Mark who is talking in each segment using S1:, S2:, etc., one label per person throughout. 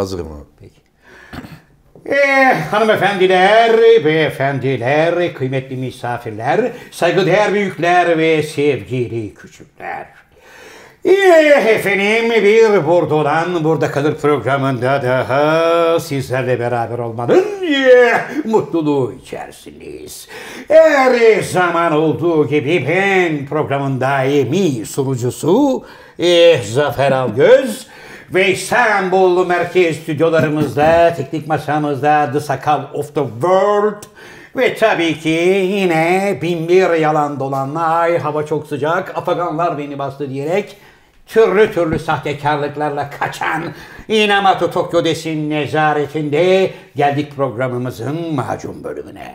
S1: Hazırım abi.
S2: Peki. Eh, hanımefendiler, beyefendiler, kıymetli misafirler, saygıdeğer büyükler ve sevgili küçükler. Eh, efendim bir Bordo'dan Burada Kalır programında daha sizlerle beraber olmanın eh, mutluluğu içerisindeyiz. Her zaman olduğu gibi ben programın daimi sunucusu eh, Zafer Algöz ve İstanbul merkez stüdyolarımızda, teknik masamızda The Sakal of the World ve tabii ki yine bin bir yalan dolanlar, hava çok sıcak, afaganlar beni bastı diyerek türlü türlü sahtekarlıklarla kaçan Inamatu Tokyo Desin nezaretinde geldik programımızın macun bölümüne.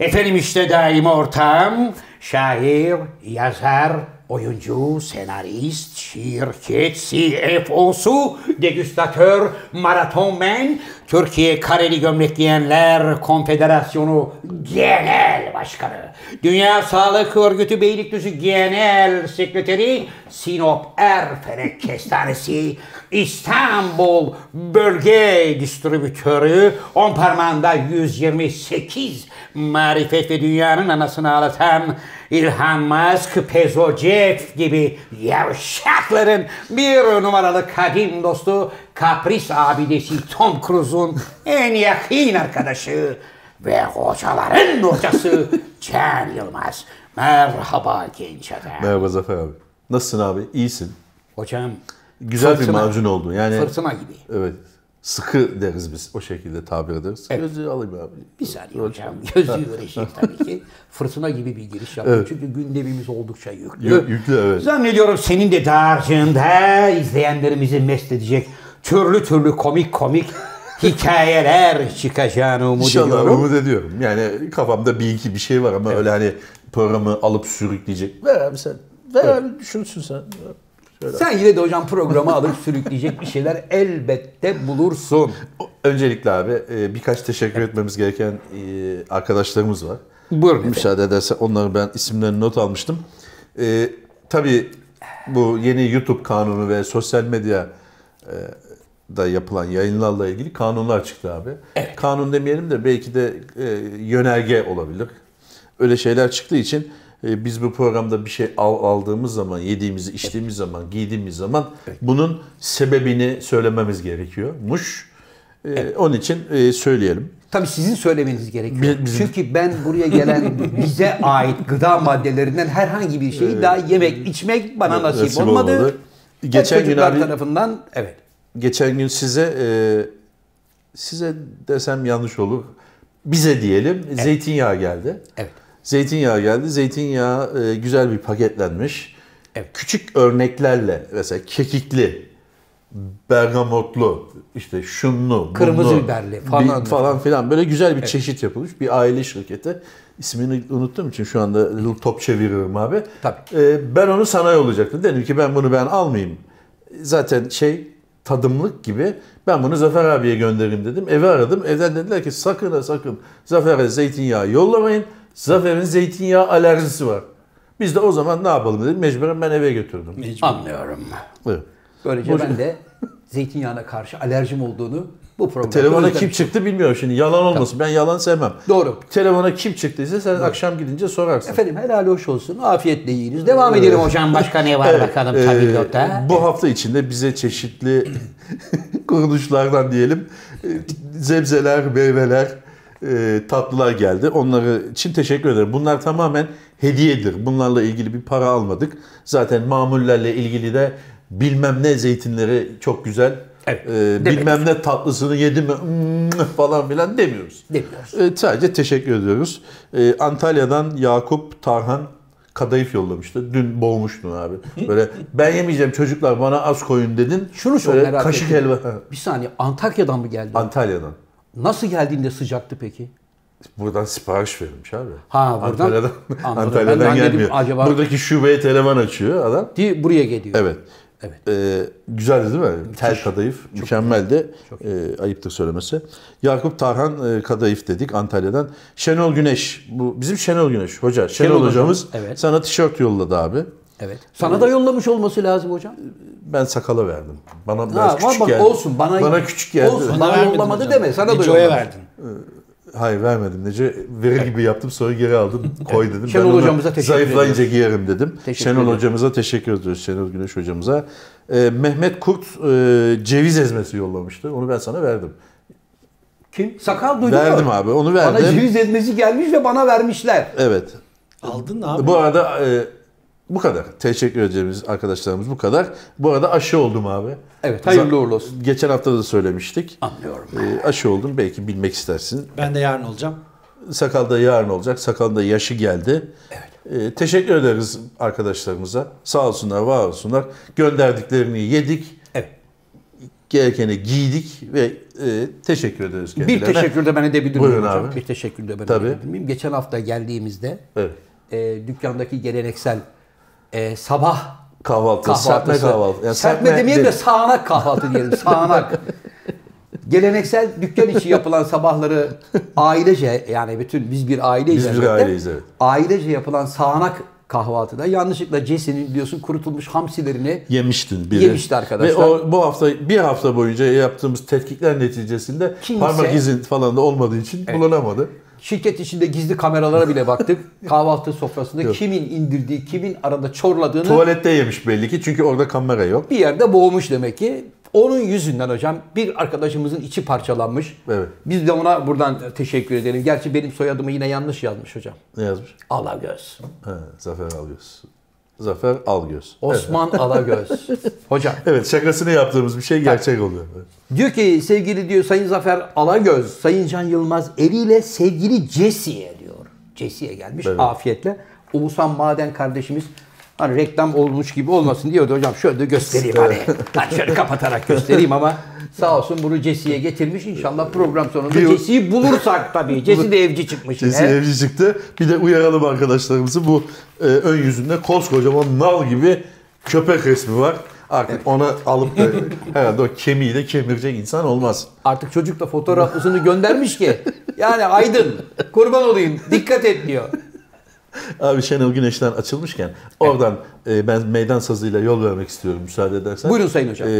S2: Efendim işte daim ortam, şair, yazar, oyuncu, senarist, şirket, CFO'su, degüstatör, maratonmen, Türkiye Kareli Gömlek Giyenler Konfederasyonu Genel Başkanı, Dünya Sağlık Örgütü Beylikdüzü Genel Sekreteri, Sinop Erfelek Kestanesi, İstanbul Bölge Distribütörü, on parmağında 128 marifet ve dünyanın anasını ağlatan İlhan Musk, Pezo Jeff gibi yavşakların bir numaralı kadim dostu, kapris abidesi Tom Cruise'un en yakın arkadaşı ve hocaların hocası Can Yılmaz. Merhaba genç adam.
S1: Merhaba Zafer abi. Nasılsın abi? İyisin.
S2: Hocam
S1: Güzel
S2: Fırtına.
S1: bir macun oldu. Yani
S2: fırtına gibi.
S1: evet. Sıkı deriz biz. O şekilde tabir ederiz.
S2: Evet.
S1: Gözü alayım abi.
S2: Bir saniye hocam. Gözlüğü verecek tabii ki. Fırtına gibi bir giriş yaptım. Çünkü gündemimiz oldukça yüklü.
S1: Yük- yüklü, evet.
S2: Zannediyorum senin de dağarcığında izleyenlerimizi mest edecek türlü türlü komik komik hikayeler çıkacağını umut
S1: İnşallah
S2: ediyorum.
S1: umut ediyorum. Yani kafamda bir iki bir şey var ama öyle hani programı alıp sürükleyecek. Ver abi sen. Ver abi düşünsün sen. Şöyle.
S2: Sen yine de hocam programı alıp sürükleyecek bir şeyler elbette bulursun.
S1: Öncelikle abi e, birkaç teşekkür etmemiz gereken e, arkadaşlarımız var.
S2: Buyurun.
S1: Müsaade ederse onları ben isimlerini not almıştım. E, tabii bu yeni YouTube kanunu ve sosyal medya e, da yapılan yayınlarla ilgili kanunlar çıktı abi. Kanun demeyelim de belki de e, yönerge olabilir. Öyle şeyler çıktığı için biz bu programda bir şey al, aldığımız zaman, yediğimizi, içtiğimiz zaman, giydiğimiz zaman bunun sebebini söylememiz gerekiyormuş. E, Onun için e, söyleyelim.
S2: Tabii sizin söylemeniz gerekiyor.
S1: Bi- bizim-
S2: Çünkü ben buraya gelen bize ait gıda maddelerinden herhangi bir şeyi daha yemek, içmek bana nasip,
S1: nasip
S2: olmadı.
S1: olmadı.
S2: Hep
S1: Geçen gün
S2: çocuklar
S1: abi-
S2: tarafından evet.
S1: geçen gün size e, size desem yanlış olur. Bize diyelim zeytinyağı geldi.
S2: Evet.
S1: Zeytinyağı geldi. Zeytinyağı e, güzel bir paketlenmiş.
S2: Evet.
S1: Küçük örneklerle mesela kekikli, bergamotlu, işte şunlu,
S2: Kırmızı
S1: bunlu,
S2: biberli falan.
S1: bir- falan filan böyle güzel bir çeşit yapılmış. Bir aile şirketi. İsmini unuttuğum için şu anda top çeviriyorum abi.
S2: Tabii.
S1: E, ben onu sana yollayacaktım. Dedim ki ben bunu ben almayayım. Zaten şey tadımlık gibi ben bunu Zafer abiye göndereyim dedim. Eve aradım. Evden dediler ki sakın ha sakın Zafer'e zeytinyağı yollamayın. Zafer'in zeytinyağı alerjisi var. Biz de o zaman ne yapalım dedim. Mecburen ben eve götürdüm.
S2: Anlıyorum.
S1: Evet.
S2: Böylece ben de zeytinyağına karşı alerjim olduğunu bu programda
S1: Telefona kim çıktı bilmiyorum şimdi. Yalan olmasın. Ben yalan sevmem.
S2: Doğru.
S1: Telefona kim çıktıysa sen akşam gidince sorarsın.
S2: Efendim helal hoş olsun. Afiyetle yiyiniz. Devam edelim hocam. Başka ne var bakalım
S1: Ee,
S2: tabloda.
S1: bu hafta içinde bize çeşitli kuruluşlardan diyelim zebzeler, meyveler, e, tatlılar geldi. Onları için teşekkür ederim. Bunlar tamamen hediyedir. Bunlarla ilgili bir para almadık. Zaten mamullerle ilgili de bilmem ne zeytinleri çok güzel.
S2: Evet,
S1: e, bilmem ne tatlısını yedim mi mm, falan filan demiyoruz.
S2: Demiyoruz.
S1: E, sadece teşekkür ediyoruz. E, Antalya'dan Yakup Tarhan kadayıf yollamıştı. Dün boğmuştun abi. Böyle ben yemeyeceğim çocuklar bana az koyun dedin.
S2: Şunu
S1: Böyle
S2: merak
S1: kaşık
S2: ettim.
S1: helva. Ha,
S2: Bir saniye Antakya'dan mı geldi?
S1: Antalya'dan.
S2: Nasıl geldiğinde sıcaktı peki?
S1: Buradan sipariş verilmiş abi.
S2: Ha, buradan-
S1: Antalya'dan,
S2: Anladım.
S1: Antalya'dan
S2: Ben de dedim,
S1: gelmiyor.
S2: acaba-
S1: Buradaki şubeye telefon açıyor adam.
S2: Di buraya geliyor.
S1: Evet.
S2: Evet.
S1: Ee, güzeldi değil mi? Tel kadayıf. Mükemmeldi. Ee, ayıptır söylemesi. Yakup Tarhan e, kadayıf dedik Antalya'dan. Şenol Güneş. Bu bizim Şenol Güneş hoca. Şenol,
S2: Şenol hocam,
S1: hocamız
S2: evet.
S1: sana tişört yolladı abi.
S2: Evet. Sana da yollamış olması lazım hocam.
S1: Ben sakala verdim. Bana biraz
S2: Ha,
S1: küçük
S2: bak,
S1: geldi.
S2: olsun bana,
S1: bana küçük geldi.
S2: Olsun
S3: Bana
S2: bana yollamadı
S3: hocam.
S2: deme sana da
S3: Neco'ya
S2: yolladı.
S3: verdin.
S1: Hayır vermedim Nece. Verir gibi yaptım sonra geri aldım. Koy dedim.
S2: Şenol
S1: ben
S2: hocamıza teşekkür
S1: Zayıflayınca giyerim dedim.
S2: Teşekkür
S1: Şenol
S2: ederim.
S1: hocamıza teşekkür ediyoruz. Şenol Güneş hocamıza. Ee, Mehmet Kurt e, ceviz ezmesi yollamıştı. Onu ben sana verdim.
S2: Kim? Sakal duydun
S1: Verdim
S2: mu?
S1: abi onu
S2: Bana
S1: verdim.
S2: ceviz ezmesi gelmiş ve bana vermişler.
S1: Evet.
S3: Aldın abi.
S1: Bu arada e, bu kadar. Teşekkür edeceğimiz arkadaşlarımız bu kadar. Bu arada aşı oldum abi.
S2: Evet hayırlı uğurlu olsun.
S1: Geçen hafta da söylemiştik.
S2: Anlıyorum.
S1: E, aşı oldum. Belki bilmek istersin.
S3: Ben de yarın olacağım.
S1: Sakal da yarın olacak. Sakalın da yaşı geldi. Evet. teşekkür ederiz arkadaşlarımıza. Sağ olsunlar, var olsunlar. Gönderdiklerini yedik.
S2: Evet.
S1: Gerekeni giydik ve e, teşekkür ederiz kendilerine.
S2: Bir teşekkür de ben edebilir miyim
S1: Buyurun
S2: hocam?
S1: abi.
S2: Bir teşekkür de ben
S1: Tabii.
S2: edebilir miyim? Geçen hafta geldiğimizde
S1: Evet.
S2: e, dükkandaki geleneksel e, sabah
S1: Kahvaltı,
S2: kahvaltısı.
S1: serpme kahvaltı. Yani
S2: serpme demeyeyim de
S1: değil.
S2: sağanak kahvaltı diyelim. Sağanak. Geleneksel dükkan içi yapılan sabahları ailece yani bütün biz bir aileyiz.
S1: Biz bir aileyiz, evet.
S2: Ailece yapılan sağanak kahvaltıda yanlışlıkla Jesse'nin biliyorsun kurutulmuş hamsilerini
S1: yemiştin biri.
S2: Yemişti arkadaşlar.
S1: Ve o, bu hafta bir hafta boyunca yaptığımız tetkikler neticesinde
S2: Kimse-
S1: parmak izin falan da olmadığı için bulunamadı.
S2: Şirket içinde gizli kameralara bile baktık. Kahvaltı sofrasında kimin indirdiği, kimin arada çorladığını
S1: Tuvalette yemiş belli ki çünkü orada kamera yok.
S2: bir yerde boğmuş demek ki. Onun yüzünden hocam bir arkadaşımızın içi parçalanmış.
S1: Evet.
S2: Biz de ona buradan teşekkür edelim. Gerçi benim soyadımı yine yanlış yazmış hocam.
S1: Ne yazmış?
S2: Alagöz.
S1: Ha, Zafer Algöz. Zafer Algöz.
S2: Osman Alagöz. Hocam.
S1: Evet şakasını yaptığımız bir şey gerçek oluyor. Evet.
S2: Diyor ki sevgili diyor Sayın Zafer Alagöz, Sayın Can Yılmaz eliyle sevgili Jesse'ye diyor. Jesse'ye gelmiş
S1: Evet.
S2: afiyetle. Oğuzhan Maden kardeşimiz hani reklam olmuş gibi olmasın diyordu hocam şöyle de göstereyim hani. hani şöyle kapatarak göstereyim ama sağ olsun bunu Jesse'ye getirmiş. İnşallah program sonunda
S1: Bir-
S2: Jesse'yi bulursak tabii. Jesse de evci çıkmış yine.
S1: Sesi evci çıktı. Bir de uyaralım arkadaşlarımızı bu e, ön yüzünde koskocaman nal gibi köpek resmi var. Artık ona alıp da herhalde o kemiği de kemirecek insan olmaz.
S2: Artık çocuk da fotoğraflısını göndermiş ki yani aydın kurban olayım dikkat et diyor.
S1: Abi Şenol Güneş'ten açılmışken oradan e, ben meydan sazıyla yol vermek istiyorum müsaade edersen.
S2: Buyurun Sayın Hocam.
S1: E,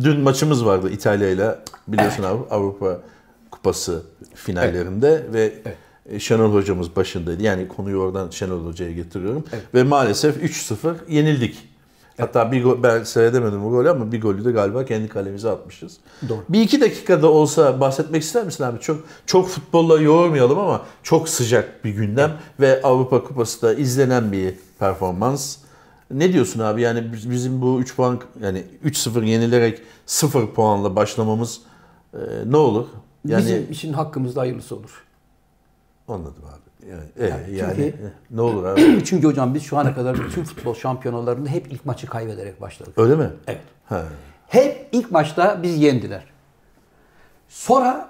S1: dün maçımız vardı İtalya ile biliyorsun abi Avrupa Kupası finallerinde ve e, Şenol hocamız başındaydı. Yani konuyu oradan Şenol hocaya getiriyorum. Ve maalesef 3-0 yenildik. Hatta bir gol, ben seyredemedim bu golü ama bir golü de galiba kendi kalemize atmışız.
S2: Doğru.
S1: Bir iki dakikada olsa bahsetmek ister misin abi? Çok çok futbolla yoğurmayalım ama çok sıcak bir gündem ve Avrupa Kupası da izlenen bir performans. Ne diyorsun abi? Yani biz- bizim bu 3 puan yani 3-0 yenilerek 0 puanla başlamamız e, ne olur? Yani
S2: Bizim için hakkımızda hayırlısı olur.
S1: anladım abi. Yani, e,
S2: Yani
S1: yani,
S2: çünkü-
S1: e, ne olur abi?
S2: Çünkü hocam biz şu ana kadar bütün futbol şampiyonalarında hep ilk maçı kaybederek başladık.
S1: Öyle mi?
S2: Evet.
S1: Ha.
S2: Hep ilk maçta biz yendiler. Sonra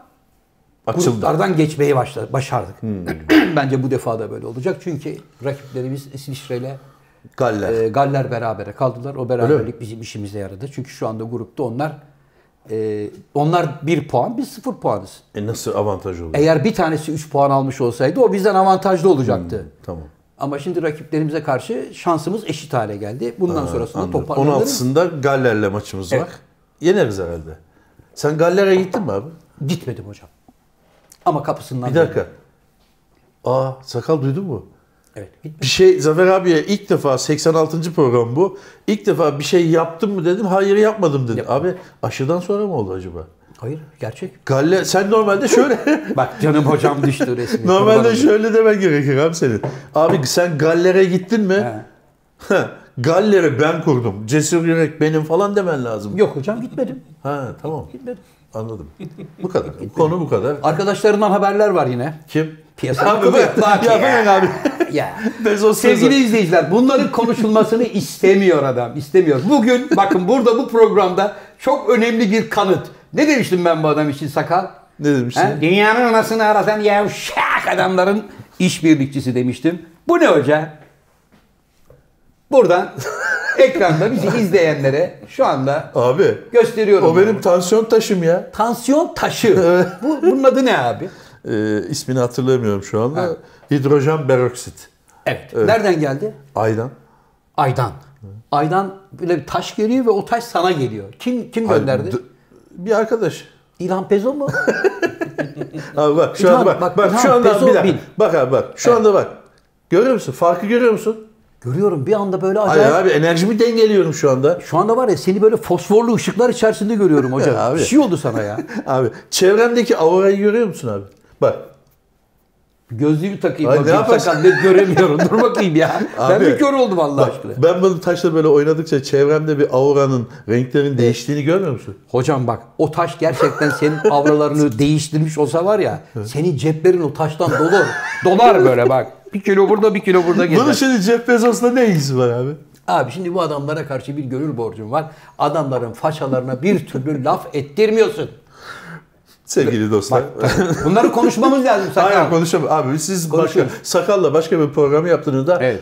S1: Açıldı.
S2: gruplardan geçmeyi başladık, başardık. Bence bu defa da böyle olacak. Çünkü rakiplerimiz İsviçre ile
S1: Galler.
S2: e, Galler berabere kaldılar. O beraberlik bizim işimize yaradı. Çünkü şu anda grupta onlar e, onlar bir puan, biz sıfır puanız.
S1: E, nasıl avantaj olur?
S2: Eğer bir tanesi 3 puan almış olsaydı o bizden avantajlı olacaktı.
S1: Tamam.
S2: Ama şimdi rakiplerimize karşı şansımız eşit hale geldi. Bundan sonrasında
S1: Anladım.
S2: toparlanırız.
S1: 16'sında Galler'le maçımız
S2: Evet.
S1: var. Yeneriz herhalde. Sen Galler'e gittin mi abi?
S2: Gitmedim hocam. Ama kapısından
S1: Bir dakika. Aa sakal duydun mu?
S2: Evet, gitmedim.
S1: Bir şey Zafer abiye ilk defa 86. program bu. İlk defa bir şey yaptım mı dedim. Hayır yapmadım dedi. Abi aşıdan sonra mı oldu acaba?
S2: Hayır, gerçek.
S1: Galler sen normalde şöyle
S2: Bak canım hocam düştü resmi.
S1: Normalde şöyle demen gerekir abi senin. Abi sen Galler'e gittin mi?
S2: He.
S1: Galler'i ben kurdum. Cesur yürek benim falan demen lazım.
S2: Yok hocam gitmedim.
S1: Ha tamam.
S2: Gitmedim.
S1: Anladım. Bu kadar. Konu bu kadar.
S2: Arkadaşlarından haberler var yine.
S1: Kim? Ben-
S2: bak
S1: ya ben abi.
S2: Ya. Sevgili izleyiciler bunların konuşulmasını istemiyor adam. istemiyor. Bugün bakın burada bu programda çok önemli bir kanıt. Ne demiştim ben bu adam için sakal?
S1: Ne demiştin?
S2: He? Dünyanın anasını aratan yavşak adamların işbirlikçisi demiştim. Bu ne hoca? Buradan ekranda bizi izleyenlere şu anda
S1: Abi.
S2: gösteriyorum.
S1: O benim tansiyon taşım ya.
S2: tansiyon taşı. bu, bunun adı ne abi?
S1: Ee, ismini hatırlamıyorum şu anda.
S2: Ha.
S1: Hidrojen peroksit.
S2: Evet. Nereden geldi?
S1: Aydan.
S2: Aydan. Aydan böyle bir taş geliyor ve o taş sana geliyor. Kim kim gönderdi?
S1: D- Bir arkadaş.
S2: İlhan Pezo mu?
S1: Abi bak şu
S2: İlhan,
S1: anda bak
S2: bak,
S1: bak,
S2: İlhan
S1: şu anda
S2: Pezo
S1: bir dakika. Bak abi bak. Şu anda bak. Görüyor musun? Farkı görüyor musun?
S2: Görüyorum bir anda böyle
S1: Hayır
S2: acayip.
S1: abi enerjimi dengeliyorum şu anda.
S2: Şu anda var ya seni böyle fosforlu ışıklar içerisinde görüyorum hocam.
S1: Abi.
S2: Bir şey oldu sana ya.
S1: Abi çevremdeki aurayı görüyor musun abi? Bak.
S2: Gözlüğümü takayım
S1: Ay, ne yaparsın?
S2: sakal net göremiyorum. Dur bakayım ya. ben
S1: Abi,
S2: bir kör oldum Allah
S1: Bak,
S2: aşkına.
S1: ben bu taşla böyle oynadıkça çevremde bir auranın, renklerin değiştiğini görmüyor musun?
S2: Hocam bak o taş gerçekten senin avralarını değiştirmiş olsa var ya senin ceplerin o taştan dolar. Dolar böyle bak. Bir kilo burada bir kilo burada
S1: Bunun
S2: gezer.
S1: şimdi Jeff Bezos'la ne ilgisi var abi?
S2: Abi şimdi bu adamlara karşı bir gönül borcum var. Adamların façalarına bir türlü laf ettirmiyorsun.
S1: Sevgili dostlar.
S2: Bunları konuşmamız lazım sakal.
S1: Hayır konuşamam. Abi siz başka. Sakalla başka bir program yaptığınızda
S2: Evet.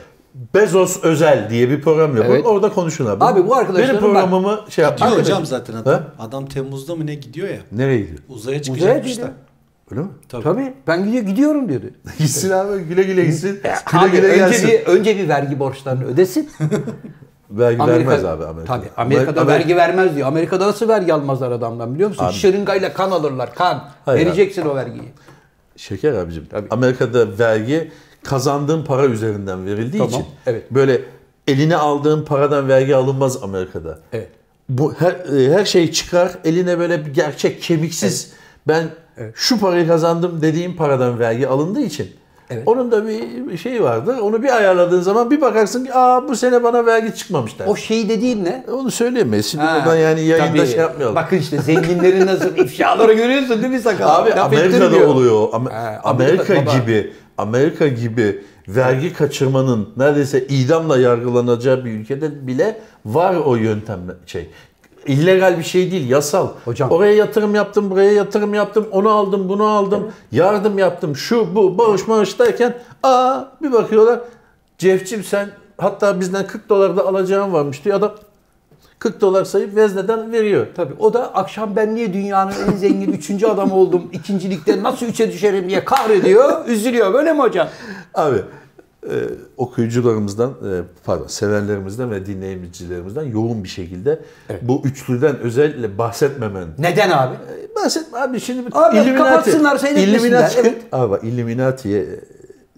S1: Bezos özel diye bir program yapın.
S2: Evet.
S1: Orada konuşun abi.
S2: Abi bu arkadaşların
S1: Benim programımı şey
S3: Diyor
S1: yapmayın.
S3: hocam zaten adam.
S1: Ha?
S3: Adam Temmuz'da mı ne gidiyor ya?
S1: Nereye gidiyor?
S3: Uzaya
S2: Uzaya
S3: çıkacakmış
S2: gidiyor.
S3: da.
S1: Öyle mi?
S3: Tabii.
S2: Tabii ben gidiyor, gidiyorum diyordu.
S1: Gitsin abi güle güle gitsin. güle
S2: Abi
S1: güle
S2: önce
S1: gelsin.
S2: bir, önce bir vergi borçlarını ödesin.
S1: Vergi
S2: Amerika,
S1: vermez abi Amerika.
S2: Tabii Amerika'da
S1: Amerika-
S2: vergi vermez diyor. Amerika'da nasıl vergi almazlar adamdan biliyor musun? Şırıngayla kan alırlar kan.
S1: Hayır
S2: Vereceksin o vergiyi.
S1: Şeker abicim. Amerika'da vergi kazandığın para üzerinden verildiği
S2: Tamam,
S1: için
S2: evet.
S1: böyle eline aldığın paradan vergi alınmaz Amerika'da.
S2: Evet.
S1: Bu her, e, her şey çıkar eline böyle gerçek kemiksiz ben şu parayı kazandım dediğin paradan vergi alındığı için
S2: Evet.
S1: onun da bir şeyi vardır. Onu bir ayarladığın zaman bir bakarsın ki aa bu sene bana vergi çıkmamış der.
S2: O şey dediğin ne?
S1: Onu söyleyemeyiz. Şimdi
S2: Ha,
S1: buradan yani yayında
S2: tabii.
S1: şey yapmayalım.
S2: Bakın işte zenginlerin nasıl ifşaları görüyorsun değil mi sakal?
S1: Abi
S2: Laf
S1: Amerika'da oluyor. Am-
S2: Ha,
S1: Amerika
S2: Amerika- baba.
S1: gibi Amerika gibi vergi kaçırmanın neredeyse idamla yargılanacağı bir ülkede bile var o yöntem şey. İllegal bir şey değil, yasal.
S2: Hocam.
S1: Oraya yatırım yaptım, buraya yatırım yaptım, onu aldım, bunu aldım, yardım yaptım, şu bu, bağış maaş derken aa bir bakıyorlar. Cefcim sen hatta bizden 40 dolar da alacağın varmış diyor adam. 40 dolar sayıp vezneden veriyor.
S2: Tabii o da akşam ben niye dünyanın en zengin üçüncü adamı oldum, ikincilikte nasıl üçe düşerim diye kahrediyor, üzülüyor. Böyle mi hocam?
S1: Abi e, okuyucularımızdan, e, pardon sevenlerimizden ve dinleyicilerimizden yoğun bir şekilde bu üçlüden özellikle bahsetmemen.
S2: Neden abi?
S1: E, Bahsetme abi şimdi
S2: Abi kapatsınlar, seyretmesinler,
S1: Illuminati,
S2: evet.
S1: Abi Illuminati'ye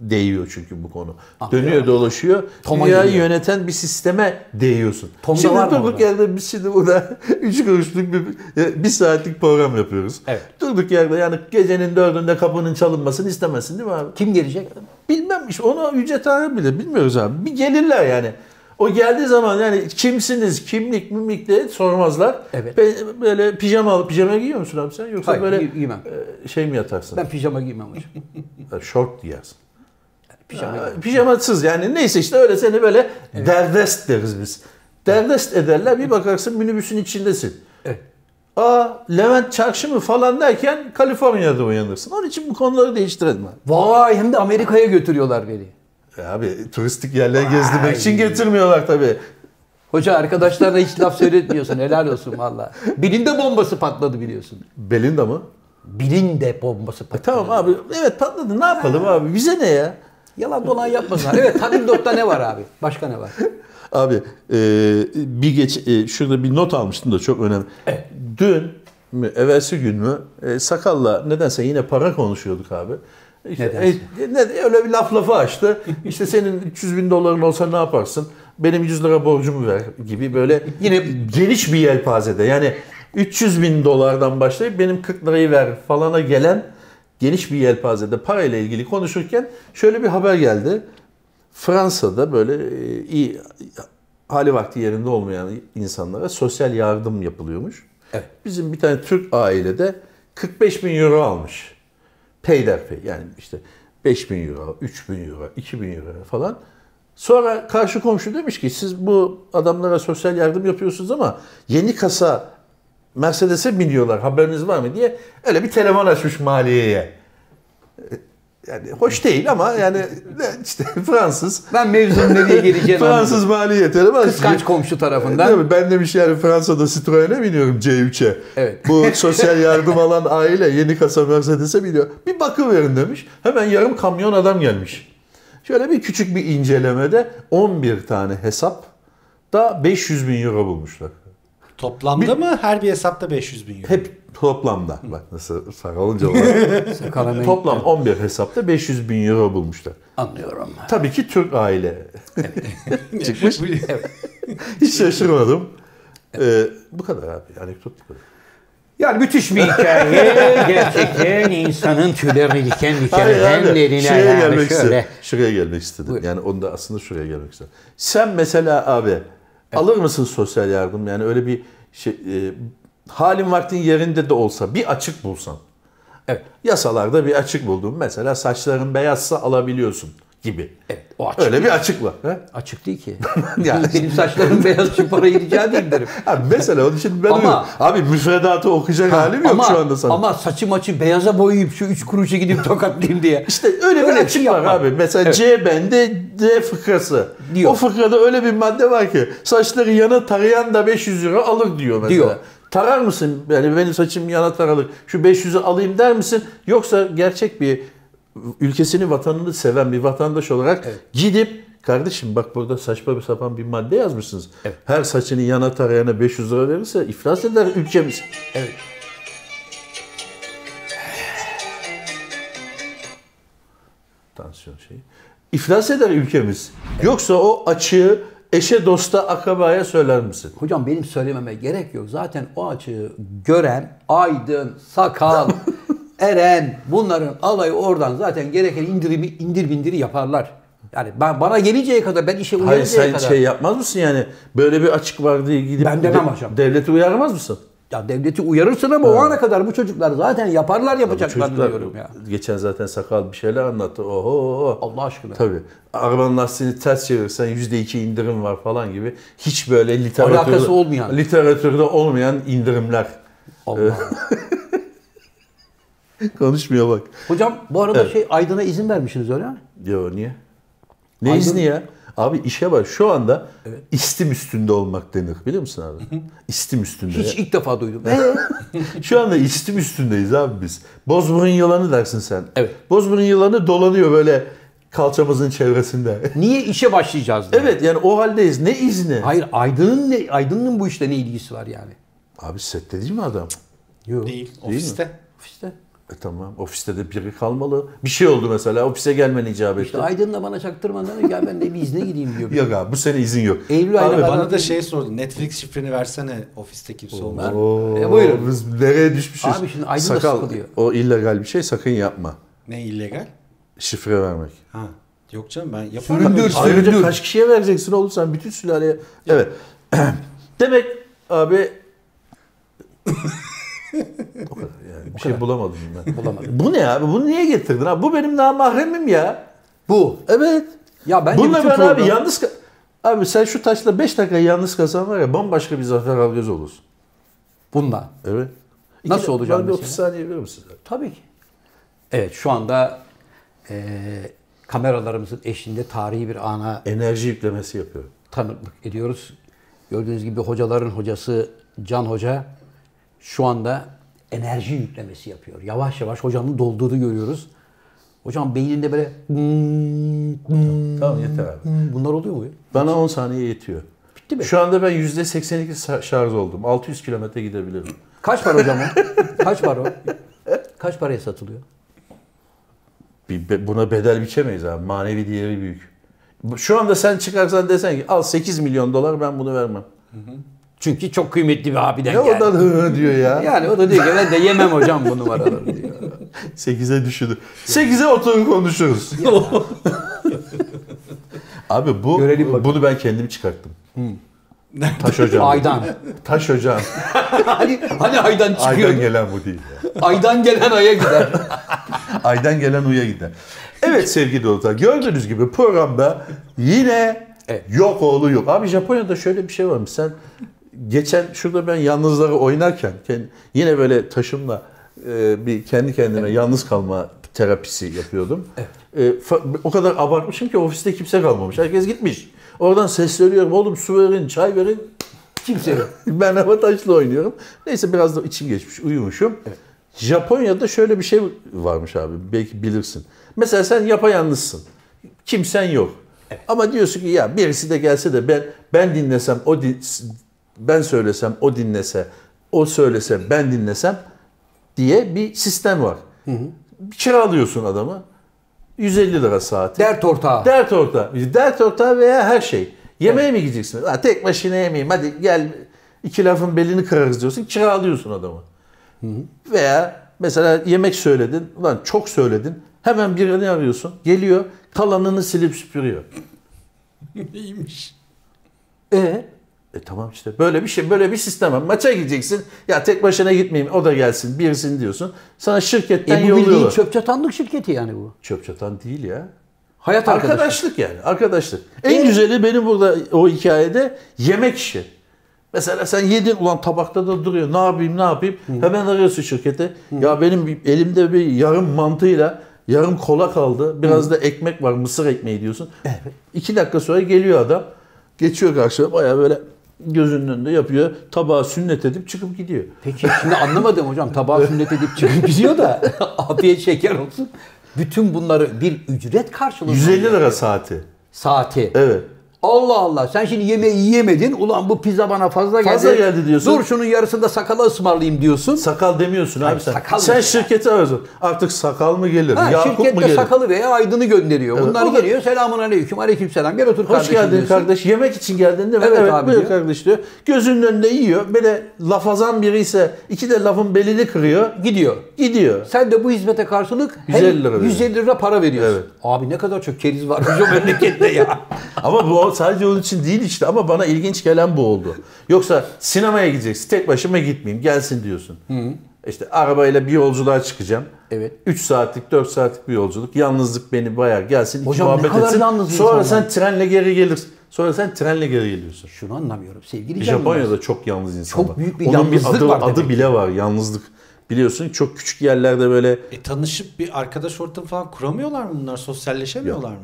S1: değiyor çünkü bu konu. Dönüyor dolaşıyor.
S2: Tom'a
S1: dünyayı
S2: geliyor.
S1: yöneten bir sisteme değiyorsun.
S2: Tom'da
S1: şimdi
S2: var
S1: durduk yerde biz şimdi burada 3 kuruşluk bir, e, bir saatlik program yapıyoruz.
S2: Evet.
S1: Durduk yerde yani gecenin dördünde kapının çalınmasını istemezsin değil mi abi?
S2: Kim gelecek?
S1: Bilmem işte onu Yüce Tanrı bilir. Bilmiyoruz abi. Bir gelirler yani. O geldiği zaman yani kimsiniz, kimlik, mimlik de sormazlar.
S2: Evet.
S1: Be- Böyle pijama pijama giyiyor musun abi sen? Yoksa
S2: Hayır,
S1: böyle
S2: giy- giymem.
S1: e, şey mi yatarsın?
S2: Ben pijama giymem hocam.
S1: Şort giyersin.
S2: Pijama
S1: Ha, Pijamasız yani neyse işte öyle seni böyle derdest deriz biz. Derdest ederler bir bakarsın minibüsün içindesin.
S2: Evet.
S1: Aa Levent Çarşı mı falan derken Kaliforniya'da uyanırsın. Onun için bu konuları değiştirelim.
S2: Vay hem de Amerika'ya götürüyorlar beni.
S1: E Abi turistik yerleri gezdirmek için getirmiyorlar tabii.
S2: Hoca arkadaşlarına hiç laf söyletmiyorsun. Helal olsun valla. Bilinde bombası patladı biliyorsun.
S1: Belinda mı?
S2: Bilinde bombası patladı.
S1: Tamam abi. Evet patladı. Ne yapalım abi? Bize ne ya?
S2: Yalan dolan yapmasınlar. Evet Tabildot'ta ne var abi? Başka ne var?
S1: Abi e, bir geç e, şurada bir not almıştım da çok önemli. Dün mü, evvelsi gün mü e, Sakal'la nedense yine para konuşuyorduk abi. İşte,
S2: Nedense.
S1: e, ne, öyle bir laf lafı açtı. İşte senin 300 bin doların olsa ne yaparsın? Benim 100 lira borcumu ver gibi böyle yine geniş bir yelpazede. Yani 300 bin dolardan başlayıp benim 40 lirayı ver falana gelen geniş bir yelpazede parayla ilgili konuşurken şöyle bir haber geldi. Fransa'da böyle e, iyi hali vakti yerinde olmayan insanlara sosyal yardım yapılıyormuş.
S2: Evet.
S1: Bizim bir tane Türk ailede 45 bin euro almış. Peyderpey yani işte 5 bin euro, 3 bin euro, 2 bin euro falan. Sonra karşı komşu demiş ki siz bu adamlara sosyal yardım yapıyorsunuz ama yeni kasa Mercedes'e biniyorlar haberiniz var mı diye öyle bir telefon açmış maliyeye. Yani hoş değil ama yani işte Fransız
S2: Ben mevzunun nereye geleceğini
S1: Fransız maliye telefon
S2: Kıskanç komşu tarafından.
S1: Değil mi? Ben demiş yani Fransa'da Citroen'e biniyorum C3'e.
S2: Evet.
S1: Bu sosyal yardım alan aile yeni kasa Mercedes'e biniyor. Bir bakıverin demiş. Hemen yarım kamyon adam gelmiş. Şöyle bir küçük bir incelemede 11 tane hesap da 500 bin euro bulmuşlar.
S3: Toplamda mı her bir hesapta 500 bin euro?
S1: Hep toplamda. Bak nasıl sarılınca var. Toplam 11 hesapta 500 bin euro bulmuşlar.
S2: anlıyorum.
S1: Tabii ki Türk aile çıkmış. Hiç şaşırmadım. Ee, bu kadar abi. Anekdot bu kadar.
S2: Yani müthiş bir hikaye. Gerçekten insanın tüylerini diken diken eden derine
S1: şuraya
S2: yani
S1: gelmek
S2: şöyle.
S1: istedim. Şuraya gelmek istedim.
S2: Buyur.
S1: Yani onda aslında şuraya gelmek istedim. Sen mesela abi alır mısın sosyal yardım? Yani öyle bir şey e, halin vaktin yerinde de olsa bir açık bulsan.
S2: Evet.
S1: Yasalarda bir açık buldum. Mesela saçların beyazsa alabiliyorsun gibi.
S2: Evet, o açık.
S1: Öyle bir açık var. He?
S2: Açık değil ki.
S1: Yani-
S2: Benim saçlarım beyaz için parayı rica edeyim derim.
S1: Abi mesela onun için ben
S2: Ama-
S1: diyorum, abi müfredatı okuyacak halim yok
S2: ama,
S1: şu anda sana.
S2: Ama saçı maçı beyaza boyayıp şu üç kuruşa gidip tokatlayayım diye.
S1: İşte öyle bir
S2: Öyle bir
S1: açık var
S2: yapma.
S1: abi. Mesela
S2: Evet.
S1: C bende D fıkrası.
S2: Diyor.
S1: O fıkrada öyle bir madde var ki saçları yana tarayan da 500 euro alır diyor mesela.
S2: Diyor.
S1: Tarar mısın? Yani benim saçım yana taralı. Şu 500'ü alayım der misin? Yoksa gerçek bir ülkesini, vatanını seven bir vatandaş olarak gidip kardeşim bak burada saçma bir sapan bir madde yazmışsınız. Her saçını yana tarayana 500 lira verirse iflas eder ülkemiz.
S2: Evet.
S1: tansiyon şeyi. İflas eder ülkemiz. Yoksa o açığı eşe dosta akrabaya söyler misin?
S2: Hocam benim söylememe gerek yok. Zaten o açığı gören Aydın, Sakal, Eren bunların alayı oradan zaten gereken indirimi indir bindiri yaparlar. Yani ben bana gelinceye kadar ben işe
S1: Hayır
S2: uyanıncaya
S1: sen
S2: kadar
S1: şey yapmaz mısın yani böyle bir açık var diye gidip
S2: Ben demem
S1: de-
S2: hocam.
S1: devleti uyarmaz mısın?
S2: ya devleti uyarırsın ama o ana kadar bu çocuklar zaten yaparlar yapacaklarını
S1: çocuklar
S2: diyorum ya.
S1: geçen zaten sakal bir şeyler anlattı. Oho oho.
S2: Allah aşkına.
S1: Tabii. Arabanın lastiğini ters çevirirsen %2 indirim var falan gibi. Hiç böyle literatürde,
S2: Alakası olmayan.
S1: literatürde olmayan indirimler.
S2: Allah.
S1: Konuşmuyor bak.
S2: Hocam bu arada şey Aydın'a izin vermişsiniz öyle mi?
S1: Yo niye? Ne
S2: Aydın-
S1: izni ya? Abi işe bak şu anda istim üstünde olmak denir biliyor musun abi? İstim üstünde.
S2: Hiç ilk defa duydum.
S1: Şu anda istim üstündeyiz abi biz. Bozburun yılanı dersin sen.
S2: Evet.
S1: Bozburun yılanı dolanıyor böyle kalçamızın çevresinde.
S2: Niye işe başlayacağız diye.
S1: evet yani o haldeyiz. Ne izni?
S2: Hayır Aydın'ın ne Aydın'ın bu işte ne ilgisi var yani?
S1: Abi sette değil mi adam?
S2: Yok.
S3: Değil, ofiste.
S2: İşte.
S1: E tamam ofiste de biri kalmalı. Bir şey oldu mesela ofise gelmen icap etti.
S2: İşte Aydın da bana çaktırmadan gel ben de bir izne gideyim diyor.
S1: Yok abi bu sene izin yok.
S2: Eylül ayına
S3: Abi
S2: kadar-
S3: bana da şey sordu. Netflix şifreni versene ofiste kimse olmaz.
S1: Oo,
S2: E, buyurun.
S1: Biz nereye düşmüşüz?
S2: Abi şimdi Aydın da
S1: Sakal,
S2: sıkılıyor.
S1: o illegal bir şey sakın yapma.
S3: Ne illegal?
S1: Şifre vermek.
S3: Ha. Yok canım ben yaparım.
S2: Süründür,
S1: Ayrıca
S2: süründür.
S1: kaç kişiye vereceksin oğlum sen bütün sülaleye? Evet. Demek abi o kadar yani. Bir şey bulamadım ben.
S2: Bulamadım.
S1: Bu ne abi? Bunu niye getirdin abi? Bu benim namahremim ya.
S2: Bu.
S1: Evet.
S2: Ya bence
S1: Bununla ben abi
S2: program-
S1: yalnız ka- Abi sen şu taşla 5 dakika yalnız kalsan var ya bambaşka bir Zafer Algöz olursun.
S2: Bundan.
S1: Evet.
S2: Nasıl
S1: İki-
S2: olacağım
S1: bana bir
S2: mesela?
S1: 30 saniye verir misin?
S2: Tabii ki. Evet şu anda e, kameralarımızın eşliğinde tarihi bir ana
S1: Enerji yüklemesi yapıyor.
S2: tanıklık ediyoruz. Gördüğünüz gibi hocaların hocası Can Hoca şu anda enerji yüklemesi yapıyor. Yavaş yavaş hocamın dolduğunu görüyoruz. Hocam beyninde böyle
S1: Tamam yeter abi.
S2: bunlar oluyor mu?
S1: Bana 10 saniye yetiyor.
S2: Bitti mi?
S1: Şu anda ben %82 sa- şarj oldum. 600 kilometre gidebilirim.
S2: Kaç para hocam o? Kaç para o? Kaç paraya satılıyor?
S1: Bir, buna bedel biçemeyiz abi. Manevi değeri büyük. Şu anda sen çıkarsan desen ki al 8 milyon dolar ben bunu vermem.
S2: Çünkü çok kıymetli bir abiden
S1: Ne
S2: geldi.
S1: o da hı hı diyor ya.
S2: Yani o da diyor ki ben de yemem hocam bu numaraları diyor.
S1: 8'e düşürdü. 8'e oturun konuşuruz. Abi bu bunu ben kendim çıkarttım. Taş ocağım.
S2: Aydan.
S1: Taş ocağım.
S2: hani, hani aydan çıkıyor.
S1: Aydan gelen bu değil. ya.
S2: Aydan gelen aya gider.
S1: Aydan gelen uya gider. Evet sevgili dostlar gördüğünüz gibi programda yine
S2: Evet.
S1: yok oğlu yok. Abi Japonya'da şöyle bir şey varmış. Sen geçen şurada ben yalnızları oynarken yine böyle taşımla e, bir kendi kendime yalnız kalma terapisi yapıyordum. E, fa- o kadar abartmışım ki ofiste kimse kalmamış. Herkes gitmiş. Oradan sesleniyorum. Oğlum su verin, çay verin.
S2: Kimse yok.
S1: Ben hava taşla oynuyorum. Neyse biraz da içim geçmiş, uyumuşum. Japonya'da şöyle bir şey varmış abi. Belki bilirsin. Mesela sen yapayalnızsın. Kimsen yok. Ama diyorsun ki ya birisi de gelse de ben ben dinlesem o din, ben söylesem o dinlese o söylese ben dinlesem diye bir sistem var. Kiralıyorsun adamı. 150 lira saati.
S2: Dert ortağı.
S1: Dert ortağı. Dert ortağı veya her şey. Yemeğe mi gideceksin? Ha, tek başına yemeyeyim. Hadi gel iki lafın belini kırarız diyorsun. Kiralıyorsun adamı. Veya mesela yemek söyledin. Ulan çok söyledin. Hemen birini arıyorsun. Geliyor. Kalanını silip süpürüyor.
S3: İyiymiş.
S2: E
S1: E tamam işte böyle bir şey böyle bir sistem var. Maça gideceksin. Ya tek başına gitmeyeyim o da gelsin birisini diyorsun. Sana şirketten
S2: E bu bildiğin
S1: yolluyorlar.
S2: çöp çatanlık şirketi yani bu.
S1: Çöp çatan değil ya.
S2: Hayat arkadaşı.
S1: Arkadaşlık yani. Arkadaşlık. En
S2: Evet.
S1: güzeli benim burada o hikayede yemek işi. Mesela sen yedin ulan tabakta da duruyor. Ne yapayım ne yapayım? Hemen arıyorsun şirkete. Ya benim elimde bir yarım mantıyla yarım kola kaldı. Biraz da ekmek var. Mısır ekmeği diyorsun. İki dakika sonra geliyor adam. Geçiyor karşıya. Baya böyle gözünün önünde yapıyor. Tabağı sünnet edip çıkıp gidiyor.
S2: Peki şimdi anlamadım hocam. Tabağı sünnet edip çıkıp gidiyor da afiyet şeker olsun. Bütün bunları bir ücret karşılığında
S1: 150
S2: mı?
S1: lira saati.
S2: saati.
S1: Evet.
S2: Allah Allah sen şimdi yemeği yiyemedin. Ulan bu pizza bana fazla geldi.
S1: Fazla geldi diyorsun.
S2: Dur şunun yarısında sakala ısmarlayayım diyorsun.
S1: Sakal demiyorsun abi sen.
S2: sakal
S1: sen
S2: mı?
S1: şirketi arıyorsun. Artık sakal mı gelir?
S2: Ha,
S1: Yakup mu gelir?
S2: sakalı veya aydını gönderiyor.
S1: Evet,
S2: Bunlar
S1: o da-
S2: geliyor. Selamun aleyküm. Aleyküm selam. Gel otur
S1: Hoş
S2: kardeşim
S1: geldin
S2: diyorsun.
S1: kardeş. Yemek için geldin değil mi?
S2: Evet abi
S1: buyur
S2: diyor.
S1: kardeş diyor. Gözünün önünde yiyor. Böyle lafazan biri ise iki de lafın belini kırıyor.
S2: Gidiyor.
S1: Gidiyor.
S2: Sen de bu hizmete karşılık hem
S1: 150 lira
S2: 150 lira para veriyorsun.
S1: Evet.
S2: Abi ne kadar çok keriz var bu memlekette ya.
S1: Ama bu sadece onun için değil işte. Ama bana ilginç gelen bu oldu. Yoksa sinemaya gideceksin. Tek başıma gitmeyeyim. Gelsin diyorsun. İşte arabayla bir yolculuğa çıkacağım.
S2: Evet.
S1: 3 saatlik 4 saatlik bir yolculuk. Yalnızlık beni bayağı gelsin. iki
S2: Hocam ne
S1: muhabbet
S2: kadar
S1: etsin.
S2: yalnız
S1: Sonra
S2: insanlar.
S1: sen trenle geri gelirsin. Sonra sen trenle geri geliyorsun.
S2: Şunu anlamıyorum sevgili canım.
S1: Japonya'da çok yalnız insan
S2: Çok
S1: var.
S2: büyük bir
S1: Onun bir
S2: yalnızlık
S1: adı,
S2: var
S1: adı
S2: demek
S1: bile var. Yalnızlık. Biliyorsun çok küçük yerlerde böyle
S3: E tanışıp bir arkadaş ortamı falan kuramıyorlar mı bunlar? Sosyalleşemiyorlar mı?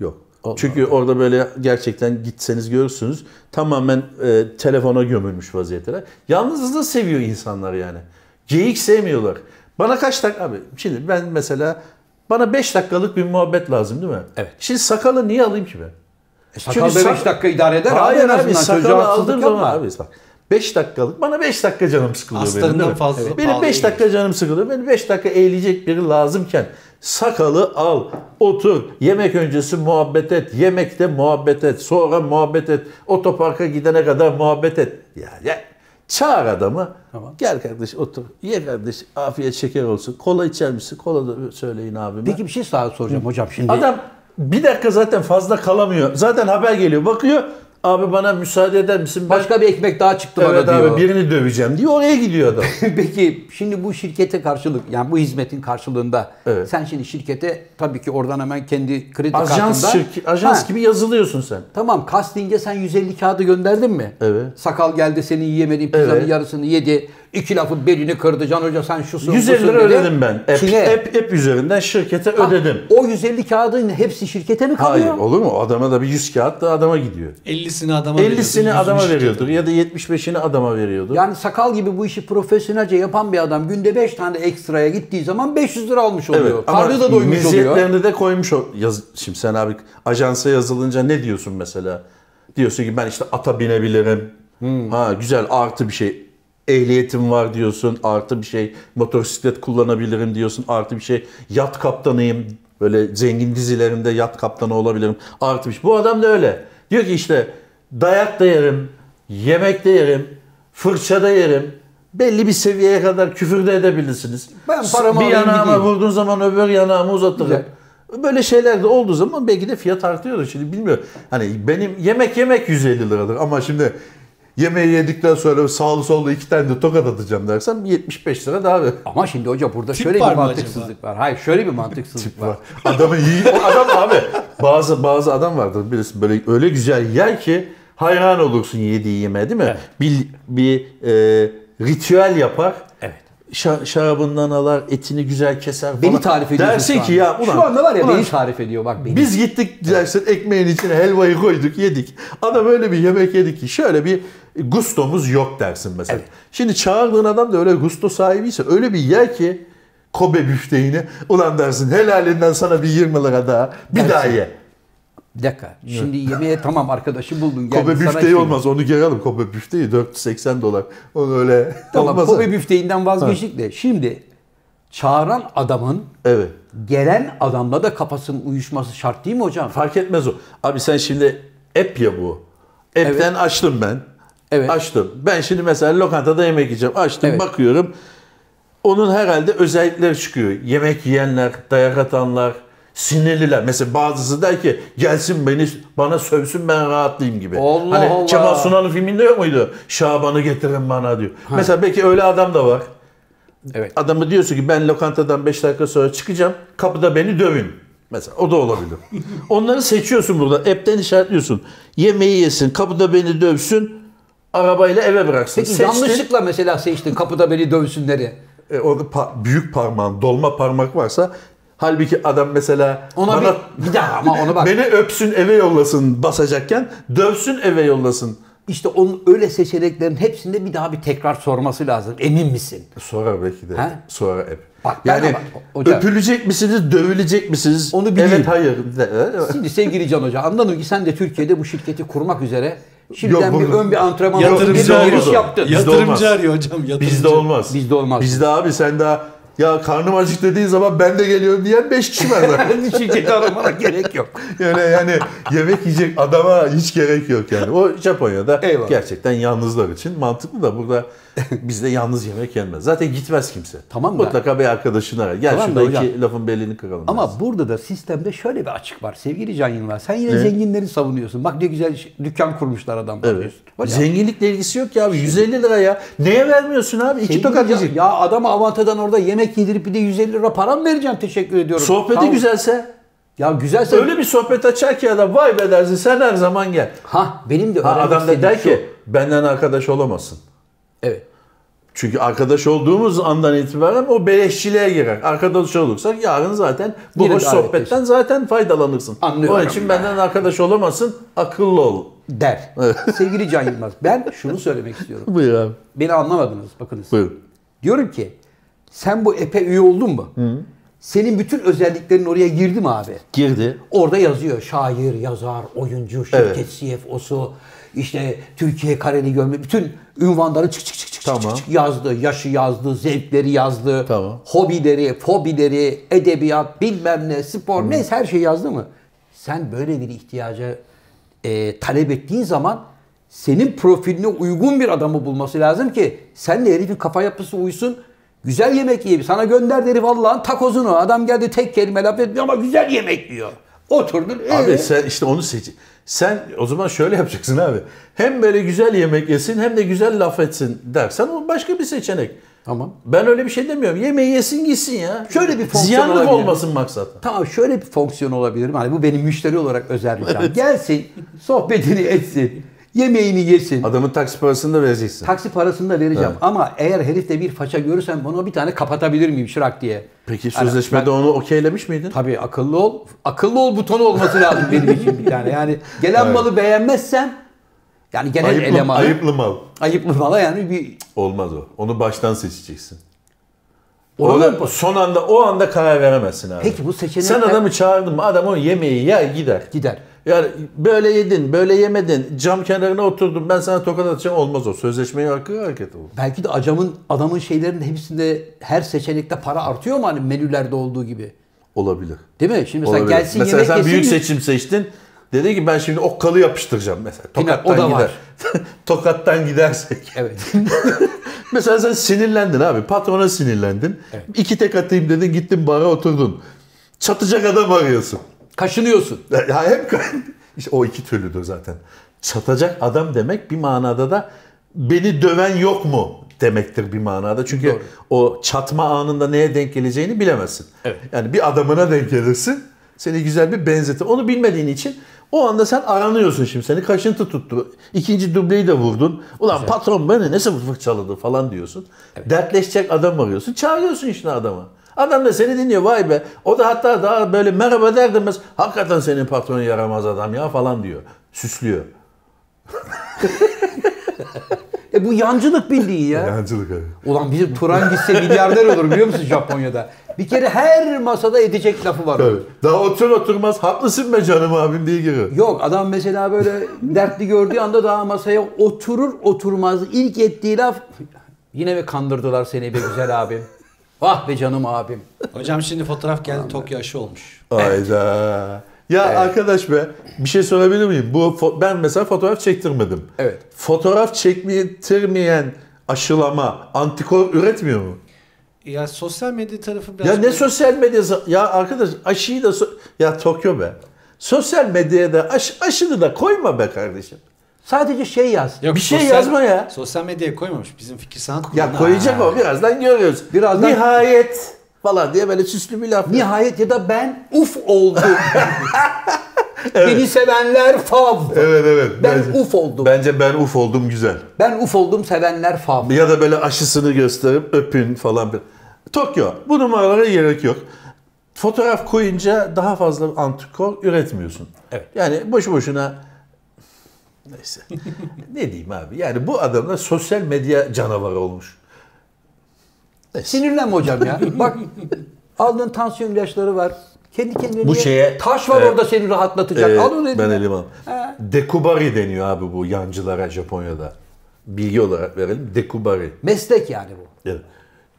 S1: yok. Çünkü orada böyle gerçekten gitseniz görürsünüz tamamen e, telefona gömülmüş vaziyetteler. Yalnızlığı seviyor insanlar yani. Geyik sevmiyorlar. Bana kaç dakika abi şimdi ben mesela bana 5 dakikalık bir muhabbet lazım değil mi?
S2: Evet.
S1: Şimdi sakalı niye alayım ki ben?
S2: E, sakal da
S1: Çünkü
S2: 5
S1: sak-
S2: dakika idare eder
S1: Hayır
S2: abi
S1: abi sakalı aldığım zaman abi bak 5 dakikalık bana 5 dakika canım sıkılıyor benim
S3: Astarından
S1: değil mi?
S3: fazla
S1: Benim
S3: pahalı
S1: 5
S3: değil.
S1: dakika canım sıkılıyor. Benim 5 dakika eğilecek biri lazımken sakalı al, otur, yemek öncesi muhabbet et, yemekte muhabbet et, sonra muhabbet et, otoparka gidene kadar muhabbet et. Yani çağır adamı.
S2: Tamam.
S1: Gel kardeş otur. Ye kardeş afiyet şeker olsun. Kola içer misin? Kola da söyleyin abime.
S2: Peki bir şey daha soracağım hocam şimdi.
S1: Adam bir dakika zaten fazla kalamıyor. Zaten haber geliyor. Bakıyor. Abi bana müsaade eder misin? Ben
S2: Başka bir ekmek daha çıktı
S1: evet
S2: bana
S1: abi
S2: diyor.
S1: birini döveceğim diye oraya gidiyor adam.
S2: Peki şimdi bu şirkete karşılık yani bu hizmetin karşılığında
S1: Evet.
S2: sen şimdi şirkete tabii ki oradan hemen kendi kredi
S1: ajans
S2: kartından
S1: şirki, ajans
S2: Ha,
S1: gibi yazılıyorsun sen.
S2: Tamam casting'e sen 150 kağıdı gönderdin mi?
S1: Evet.
S2: Sakal geldi senin yiyemediğin pizzanın
S1: Evet.
S2: yarısını yedi. İki lafın belini kırdı Can Hoca sen şusun
S1: 150
S2: busun
S1: lira
S2: dedi.
S1: ödedim ben. App,
S2: Kime?
S1: app, app üzerinden şirkete
S2: Ha,
S1: ödedim.
S2: O 150 kağıdın hepsi şirkete mi kalıyor?
S1: Hayır olur mu? Adama da bir 100 kağıt da adama gidiyor.
S3: 50'sini adama veriyordu,
S1: 50'sini
S3: 100'ünü
S1: adama veriyordur ya da 75'ini adama veriyordur.
S2: Yani sakal gibi bu işi profesyonelce yapan bir adam günde 5 tane ekstraya gittiği zaman 500 lira almış oluyor.
S1: Evet
S2: Karnı da doymuş oluyor.
S1: de koymuş o. Yaz, şimdi sen abi ajansa yazılınca ne diyorsun mesela? Diyorsun ki ben işte ata binebilirim.
S2: Hmm.
S1: Ha güzel artı bir şey. Ehliyetim var diyorsun artı bir şey. Motosiklet kullanabilirim diyorsun artı bir şey. Yat kaptanıyım. Böyle zengin dizilerimde yat kaptanı olabilirim. Artı bir şey. Bu adam da öyle. Diyor ki işte dayak da yerim. Yemek de yerim. Fırça da yerim. Belli bir seviyeye kadar küfür de edebilirsiniz.
S2: Ben paramı
S1: bir yanağıma
S2: gideyim.
S1: vurduğun zaman öbür yanağımı uzatırım.
S2: Güzel.
S1: Böyle şeyler de olduğu zaman belki de fiyat artıyordur. Şimdi bilmiyorum. Hani benim yemek yemek 150 liradır ama şimdi yemeği yedikten sonra sağlı sollu iki tane de tokat atacağım dersem 75 lira daha ver.
S2: Ama şimdi hoca burada
S3: Tip
S2: şöyle
S3: var
S2: bir
S3: mı
S2: mantıksızlık var. Hayır şöyle bir mantıksızlık var.
S1: var. Adamı iyi. O adam abi bazı bazı adam vardır birisi böyle öyle güzel yer ki hayran olursun yediği yemeğe değil mi? Bir bir e, ritüel yapar.
S2: Evet.
S1: Şa- şarabından alar, etini güzel keser falan.
S2: Beni tarif ediyorsun
S1: Dersin ki ya ulan,
S2: Şu anda var ya
S1: ulan
S2: beni tarif ediyor bak beni.
S1: Biz gittik dersin ekmeğin içine helvayı koyduk yedik. Adam öyle bir yemek yedik ki şöyle bir gustomuz yok dersin mesela.
S2: Evet.
S1: Şimdi çağırdığın adam da öyle gusto sahibiyse öyle bir yer ki Kobe büfteğini ulan dersin helalinden sana bir 20 lira daha bir
S2: Dersin.
S1: daha ye.
S2: Bir dakika. Şimdi yemeğe tamam arkadaşı buldun.
S1: Kobe büfteği
S2: şey-
S1: olmaz. Onu geri alın. Kobe büfteği 480 dolar. Onu öyle
S2: Tamam
S1: olmaz.
S2: Kobe büfteğinden vazgeçtik de şimdi çağıran adamın
S1: Evet.
S2: gelen adamla da kafasının uyuşması şart değil mi hocam?
S1: Fark etmez o. Abi sen şimdi app ya bu. App'ten açtım ben.
S2: Evet.
S1: Açtım. Ben şimdi mesela lokantada yemek yiyeceğim. Açtım
S2: Evet.
S1: bakıyorum. Onun herhalde özellikleri çıkıyor. Yemek yiyenler, dayak atanlar, sinirliler. Mesela bazısı der ki gelsin beni bana sövsün ben rahatlayayım gibi.
S2: Allah
S1: hani
S2: Allah.
S1: Kemal Sunal'ın filminde yok muydu? Şaban'ı getirin bana diyor. Mesela belki öyle adam da var.
S2: Evet.
S1: Adamı diyorsun ki ben lokantadan 5 dakika sonra çıkacağım. Kapıda beni dövün. Mesela o da olabilir. Onları seçiyorsun burada. App'ten işaretliyorsun. Yemeği yesin, kapıda beni dövsün, arabayla eve bıraksın.
S2: Peki
S1: Seçtin.
S2: yanlışlıkla mesela seçtin kapıda beni dövsünleri.
S1: E, orada pa- büyük parmağın, dolma parmak varsa halbuki adam mesela
S2: Ona
S1: bana,
S2: bir, bir daha ama ona bak.
S1: beni öpsün eve yollasın basacakken dövsün eve yollasın.
S2: İşte onun öyle seçeneklerin hepsinde bir daha bir tekrar sorması lazım. Emin misin?
S1: Sonra belki de.
S2: He?
S1: Sonra hep.
S2: Bak
S1: yani
S2: ama- hocam-
S1: öpülecek misiniz, dövülecek misiniz?
S2: Onu bileyim.
S1: Evet, hayır. De-
S2: Şimdi sevgili Can Hoca anladım ki sen de Türkiye'de bu şirketi kurmak üzere şimdiden
S1: Yok,
S2: bir ön bir antrenman
S3: Yatırımcı
S2: bir giriş yaptın.
S3: Yatırımcı arıyor hocam. Yatırımcı.
S1: Bizde olmaz.
S2: Bizde olmaz.
S1: Bizde abi sen daha ya karnım acık dediğin zaman ben de geliyorum diyen 5 kişi var zaten.
S2: Şirketi aramana gerek yok.
S1: yani yani yemek yiyecek adama hiç gerek yok yani. O Japonya'da
S2: Eyvallah.
S1: gerçekten yalnızlar için mantıklı da burada bizde yalnız yemek yenmez. Zaten gitmez kimse.
S2: Tamam da-
S1: Mutlaka bir arkadaşını arar. Gel
S2: Tamam da
S1: şurada
S2: hocam.
S1: iki lafın belini kıralım.
S2: Ama
S1: dersin.
S2: burada da sistemde şöyle bir açık var. Sevgili Can Yılmaz sen yine
S1: Ne?
S2: zenginleri savunuyorsun. Bak ne güzel şey- dükkan kurmuşlar adamlar
S1: Evet.
S2: Hocam,
S1: Zenginlikle ilgisi yok ki abi. 150 lira ya. Neye vermiyorsun abi? İki tokat
S2: ya,
S1: yiyecek.
S2: ya adama avantadan orada yemek yedirip bir de 150 lira param vereceğim teşekkür ediyorum.
S1: Sohbeti
S2: Tamam.
S1: güzelse
S2: Ya güzelse
S1: öyle bir sohbet açar ki adam vay be dersin sen her zaman gel.
S2: Ha benim de
S1: Ha, adam da der
S2: şu.
S1: ki benden arkadaş olamazsın.
S2: Evet.
S1: Çünkü arkadaş olduğumuz andan itibaren o beleşçiliğe girer. Arkadaş olursak yarın zaten bu
S2: Yine
S1: hoş sohbetten zaten faydalanırsın.
S2: Anlıyorum.
S1: Onun için benden arkadaş olamazsın, akıllı ol.
S2: Der. Sevgili Can Yılmaz ben şunu söylemek istiyorum.
S1: Buyur abi.
S2: Beni anlamadınız bakınız.
S1: Buyur.
S2: Diyorum ki sen bu epe üye oldun mu? Senin bütün özelliklerin oraya girdi mi abi?
S1: Girdi.
S2: Orada yazıyor şair, yazar, oyuncu, şirket
S1: Evet.
S2: CFO'su, işte Türkiye kareli görme bütün ünvanları çık çık çık çık,
S1: Tamam.
S2: çık çık yazdı. Yaşı yazdı, zevkleri yazdı.
S1: Tamam.
S2: Hobileri, fobileri, edebiyat, bilmem ne, spor neyse her şey yazdı mı? Sen böyle bir ihtiyaca e, talep ettiğin zaman senin profiline uygun bir adamı bulması lazım ki senle herifin kafa yapısı uysun. Güzel yemek yiyebilir. Sana gönder herif Allah'ın takozunu. Adam geldi tek kelime laf etmiyor ama güzel yemek yiyor. Oturdun.
S1: Abi
S2: ee?
S1: sen işte onu seç. Sen o zaman şöyle yapacaksın abi. Hem böyle güzel yemek yesin hem de güzel laf etsin dersen o başka bir seçenek.
S2: Tamam.
S1: Ben öyle bir şey demiyorum. Yemeği yesin gitsin ya.
S2: Şöyle bir fonksiyon
S1: Ziyanlık
S2: olabilir.
S1: olmasın maksat.
S2: Tamam şöyle bir fonksiyon olabilir? Hani bu benim müşteri olarak özel bir şey. Gelsin, sohbetini etsin, yemeğini yesin.
S1: Adamın taksi parasını da vereceksin.
S2: Taksi parasını da vereceğim. Ama eğer herifte bir faça görürsem bunu bir tane kapatabilir miyim şırak diye.
S1: Peki sözleşmede
S2: ben-
S1: onu okeylemiş miydin?
S2: Tabii akıllı ol. Akıllı ol butonu olması lazım benim için bir tane. Yani gelen
S1: Evet.
S2: malı beğenmezsem yani genel
S1: Ayıplı,
S2: elemanı
S1: ayıplı mal.
S2: ayıplı mala yani bir
S1: Olmaz o. Onu baştan seçeceksin. Orada
S2: da-
S1: son anda o anda karar veremezsin abi.
S2: Peki bu seçenekler-
S1: Sen adamı çağırdın mı adam o yemeği yer gider.
S2: gider.
S1: Yani böyle yedin, böyle yemedin, cam kenarına oturdun ben sana tokat atacağım olmaz o. Sözleşmeye hakkı hareket olur.
S2: Belki de acamın adamın şeylerin hepsinde her seçenekte para artıyor mu hani menülerde olduğu gibi?
S1: Olabilir.
S2: Değil mi? Şimdi mesela
S1: Olabilir.
S2: gelsin
S1: mesela
S2: yemek
S1: sen
S2: yesin.
S1: büyük
S2: yüz-
S1: seçim seçtin. Dedi ki ben şimdi okkalı yapıştıracağım mesela. Tokattan
S2: o da
S1: gider. Tokattan gidersek.
S2: Evet.
S1: Mesela sen sinirlendin abi. Patrona sinirlendin. İki tek atayım dedin gittin bara oturdun. Çatacak adam arıyorsun.
S2: Kaşınıyorsun.
S1: Ya hep işte o iki türlüdür zaten. Çatacak adam demek bir manada da beni döven yok mu demektir bir manada. Çünkü
S2: Doğru.
S1: o çatma anında neye denk geleceğini bilemezsin.
S2: Evet.
S1: Yani bir adamına denk gelirsin. Seni güzel bir benzetir. Onu bilmediğin için o anda sen aranıyorsun şimdi. Seni kaşıntı tuttu. İkinci dubleyi de vurdun. Ulan patron beni nasıl fırçaladı falan diyorsun. Dertleşecek adam arıyorsun. Çağırıyorsun işte adamı. Adam da seni dinliyor. Vay be. O da hatta daha böyle merhaba der demez. Hakikaten senin patron yaramaz adam ya falan diyor. Süslüyor.
S2: E bu yancılık bildiğin ya.
S1: Yancılık abi.
S2: Ulan bizim Turan gitse milyarder olur biliyor musun Japonya'da? Bir kere her masada edecek lafı var.
S1: Tabii. Daha otur oturmaz haklısın be canım abim diye giriyor.
S2: Yok adam mesela böyle dertli gördüğü anda daha masaya oturur oturmaz ilk ettiği laf yine mi kandırdılar seni be güzel abim? Vah be canım abim.
S3: Hocam şimdi fotoğraf geldi Tokyo aşı olmuş.
S1: Ayda. Ya arkadaş be bir şey sorabilir miyim? Bu ben mesela fotoğraf çektirmedim.
S2: Evet.
S1: Fotoğraf çektirmeyen aşılama antikor üretmiyor mu?
S3: Ya sosyal medya tarafı biraz...
S1: Ya ne sosyal medya ya arkadaş aşıyı da so- ya Tokyo be. Sosyal medyaya da aş, aşını da koyma be kardeşim.
S2: Sadece şey yaz.
S3: Yok,
S1: bir şey
S3: sosyal-
S1: yazma ya.
S3: Sosyal medyaya koymamış. Bizim fikir sanat
S1: Ya
S3: kuruluna.
S1: koyacak o birazdan görüyoruz.
S2: Birazdan-
S1: Nihayet falan diye böyle süslü bir laf.
S2: Nihayet ya da ben uf oldum. Beni sevenler fav.
S1: Evet evet.
S2: Ben
S1: bence,
S2: uf oldum.
S1: Bence ben uf oldum güzel.
S2: Ben uf oldum sevenler fav.
S1: Ya da böyle aşısını gösterip öpün falan. bir- Tokyo. Bu numaralara gerek yok. Fotoğraf koyunca daha fazla antikor üretmiyorsun.
S2: Evet.
S1: Yani boşu boşuna neyse. ne diyeyim abi? Yani bu adamlar sosyal medya canavarı olmuş.
S2: Sinirlenme hocam ya. Bak aldığın tansiyon ilaçları var. Kendi kendine
S1: Bu şeye-
S2: taş var
S1: e,
S2: orada seni rahatlatacak.
S1: Ee,
S2: Al onu eline.
S1: ben elim al. Dekubari deniyor abi bu yancılara Japonya'da. Bilgi olarak verelim. Dekubari.
S2: Meslek yani bu.
S1: Evet.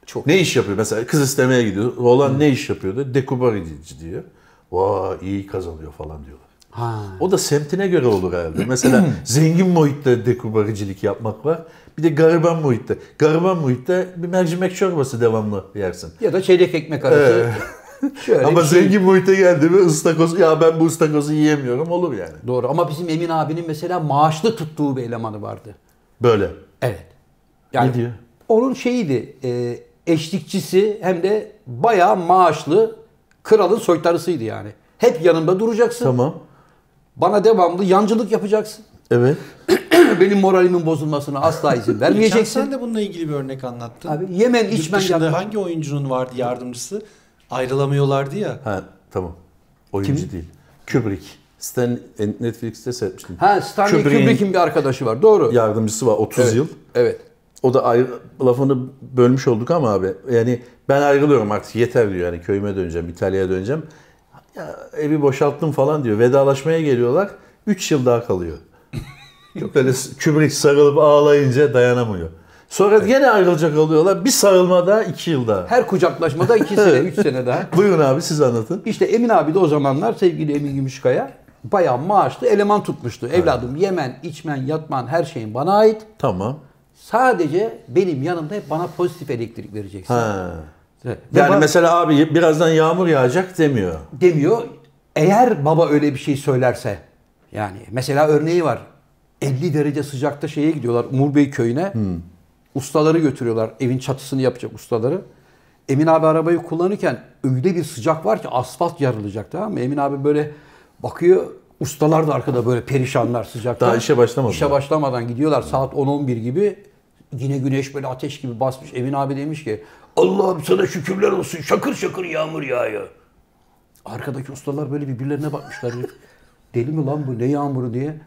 S1: Çok. Ne iş yapıyor? Mesela kız istemeye gidiyor. Oğlan ne iş yapıyordu? Dekubarici diyor. Vay iyi kazanıyor falan diyorlar.
S2: Ha.
S1: O da semtine göre olur herhalde. Mesela zengin muhitte dekubaricilik yapmak var. Bir de gariban muhitte. Gariban muhitte bir mercimek çorbası devamlı yersin.
S2: Ya da çeyrek ekmek arası. Şöyle
S1: Ama
S2: şey.
S1: zengin muhitte geldi mi ıstakoz ya ben bu ıstakozu yiyemiyorum olur yani.
S2: Doğru ama bizim Emin abinin mesela maaşlı tuttuğu bir elemanı vardı.
S1: Böyle.
S2: Evet. Yani
S1: Ne diyor?
S2: Onun şeyiydi, e, eşlikçisi hem de bayağı maaşlı kralın soytarısıydı yani. Hep yanımda duracaksın.
S1: Tamam.
S2: Bana devamlı yancılık yapacaksın.
S1: Evet.
S2: Benim moralimin bozulmasına asla izin vermeyeceksin.
S3: sen de bununla ilgili bir örnek anlattın.
S2: Abi Yemen
S3: Yurt
S2: içmen yapma.
S3: hangi oyuncunun vardı yardımcısı? Ayrılamıyorlardı ya.
S1: Ha tamam. Oyuncu değil. Kubrick. Stan Netflix'te seyretmiştim.
S2: Ha Stanley
S1: Kubrick'in
S2: Kubrick'in bir arkadaşı var. Doğru.
S1: yardımcısı var 30
S2: evet.
S1: yıl.
S2: Evet.
S1: O da ayrı, lafını bölmüş olduk ama abi yani ben ayrılıyorum artık yeter diyor yani köyüme döneceğim İtalya'ya döneceğim. Ya evi boşalttım falan diyor. Vedalaşmaya geliyorlar. 3 yıl daha kalıyor. Böyle Kubrick sarılıp ağlayınca dayanamıyor. Sonra gene ayrılacak oluyorlar. Bir sarılma daha 2 yıl daha.
S2: Her kucaklaşmada iki sene, üç sene daha.
S1: Buyurun abi siz anlatın.
S2: İşte Emin abi de o zamanlar sevgili Emin Gümüşkaya bayağı maaşlı eleman tutmuştu. Evladım yemen, içmen, yatman her şeyin bana ait.
S1: Tamam.
S2: Sadece benim yanımda hep bana pozitif elektrik vereceksin.
S1: Ha. Yani
S2: ba-
S1: mesela abi birazdan yağmur yağacak demiyor.
S2: demiyor. Eğer baba öyle bir şey söylerse yani mesela örneği var. 50 derece sıcakta şeye gidiyorlar Umur Bey köyüne. Ustaları götürüyorlar. Evin çatısını yapacak ustaları. Emin abi arabayı kullanırken öyle bir sıcak var ki asfalt yarılacak tamam mı? Emin abi böyle bakıyor ustalar da arkada böyle perişanlar sıcakta.
S1: Daha işe başlamadılar.
S2: İşe başlamadan gidiyorlar saat 10-11 gibi. Yine güneş böyle ateş gibi basmış. Emin abi demiş ki Allah'ım sana şükürler olsun şakır şakır yağmur yağıyor. Arkadaki ustalar böyle birbirlerine bakmışlar. Deli mi lan bu ne yağmuru diye.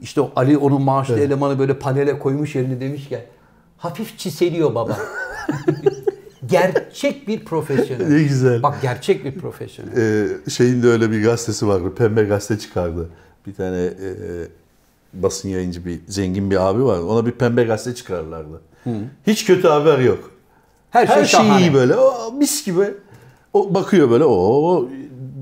S2: İşte o Ali onun maaşlı elemanı böyle panele koymuş yerini demiş ki hafif çiseliyor baba. gerçek bir profesyonel.
S1: Ne güzel.
S2: Bak gerçek bir profesyonel.
S1: Ee, şeyin de öyle bir gazetesi vardı. Pembe gazete çıkardı. Bir tane e, basın yayıncı bir zengin bir abi var. Ona bir pembe gazete çıkarırlardı. Hiç kötü haber yok.
S2: Her şey,
S1: Her şey
S2: şahane.
S1: iyi böyle. O, mis gibi. O bakıyor böyle. O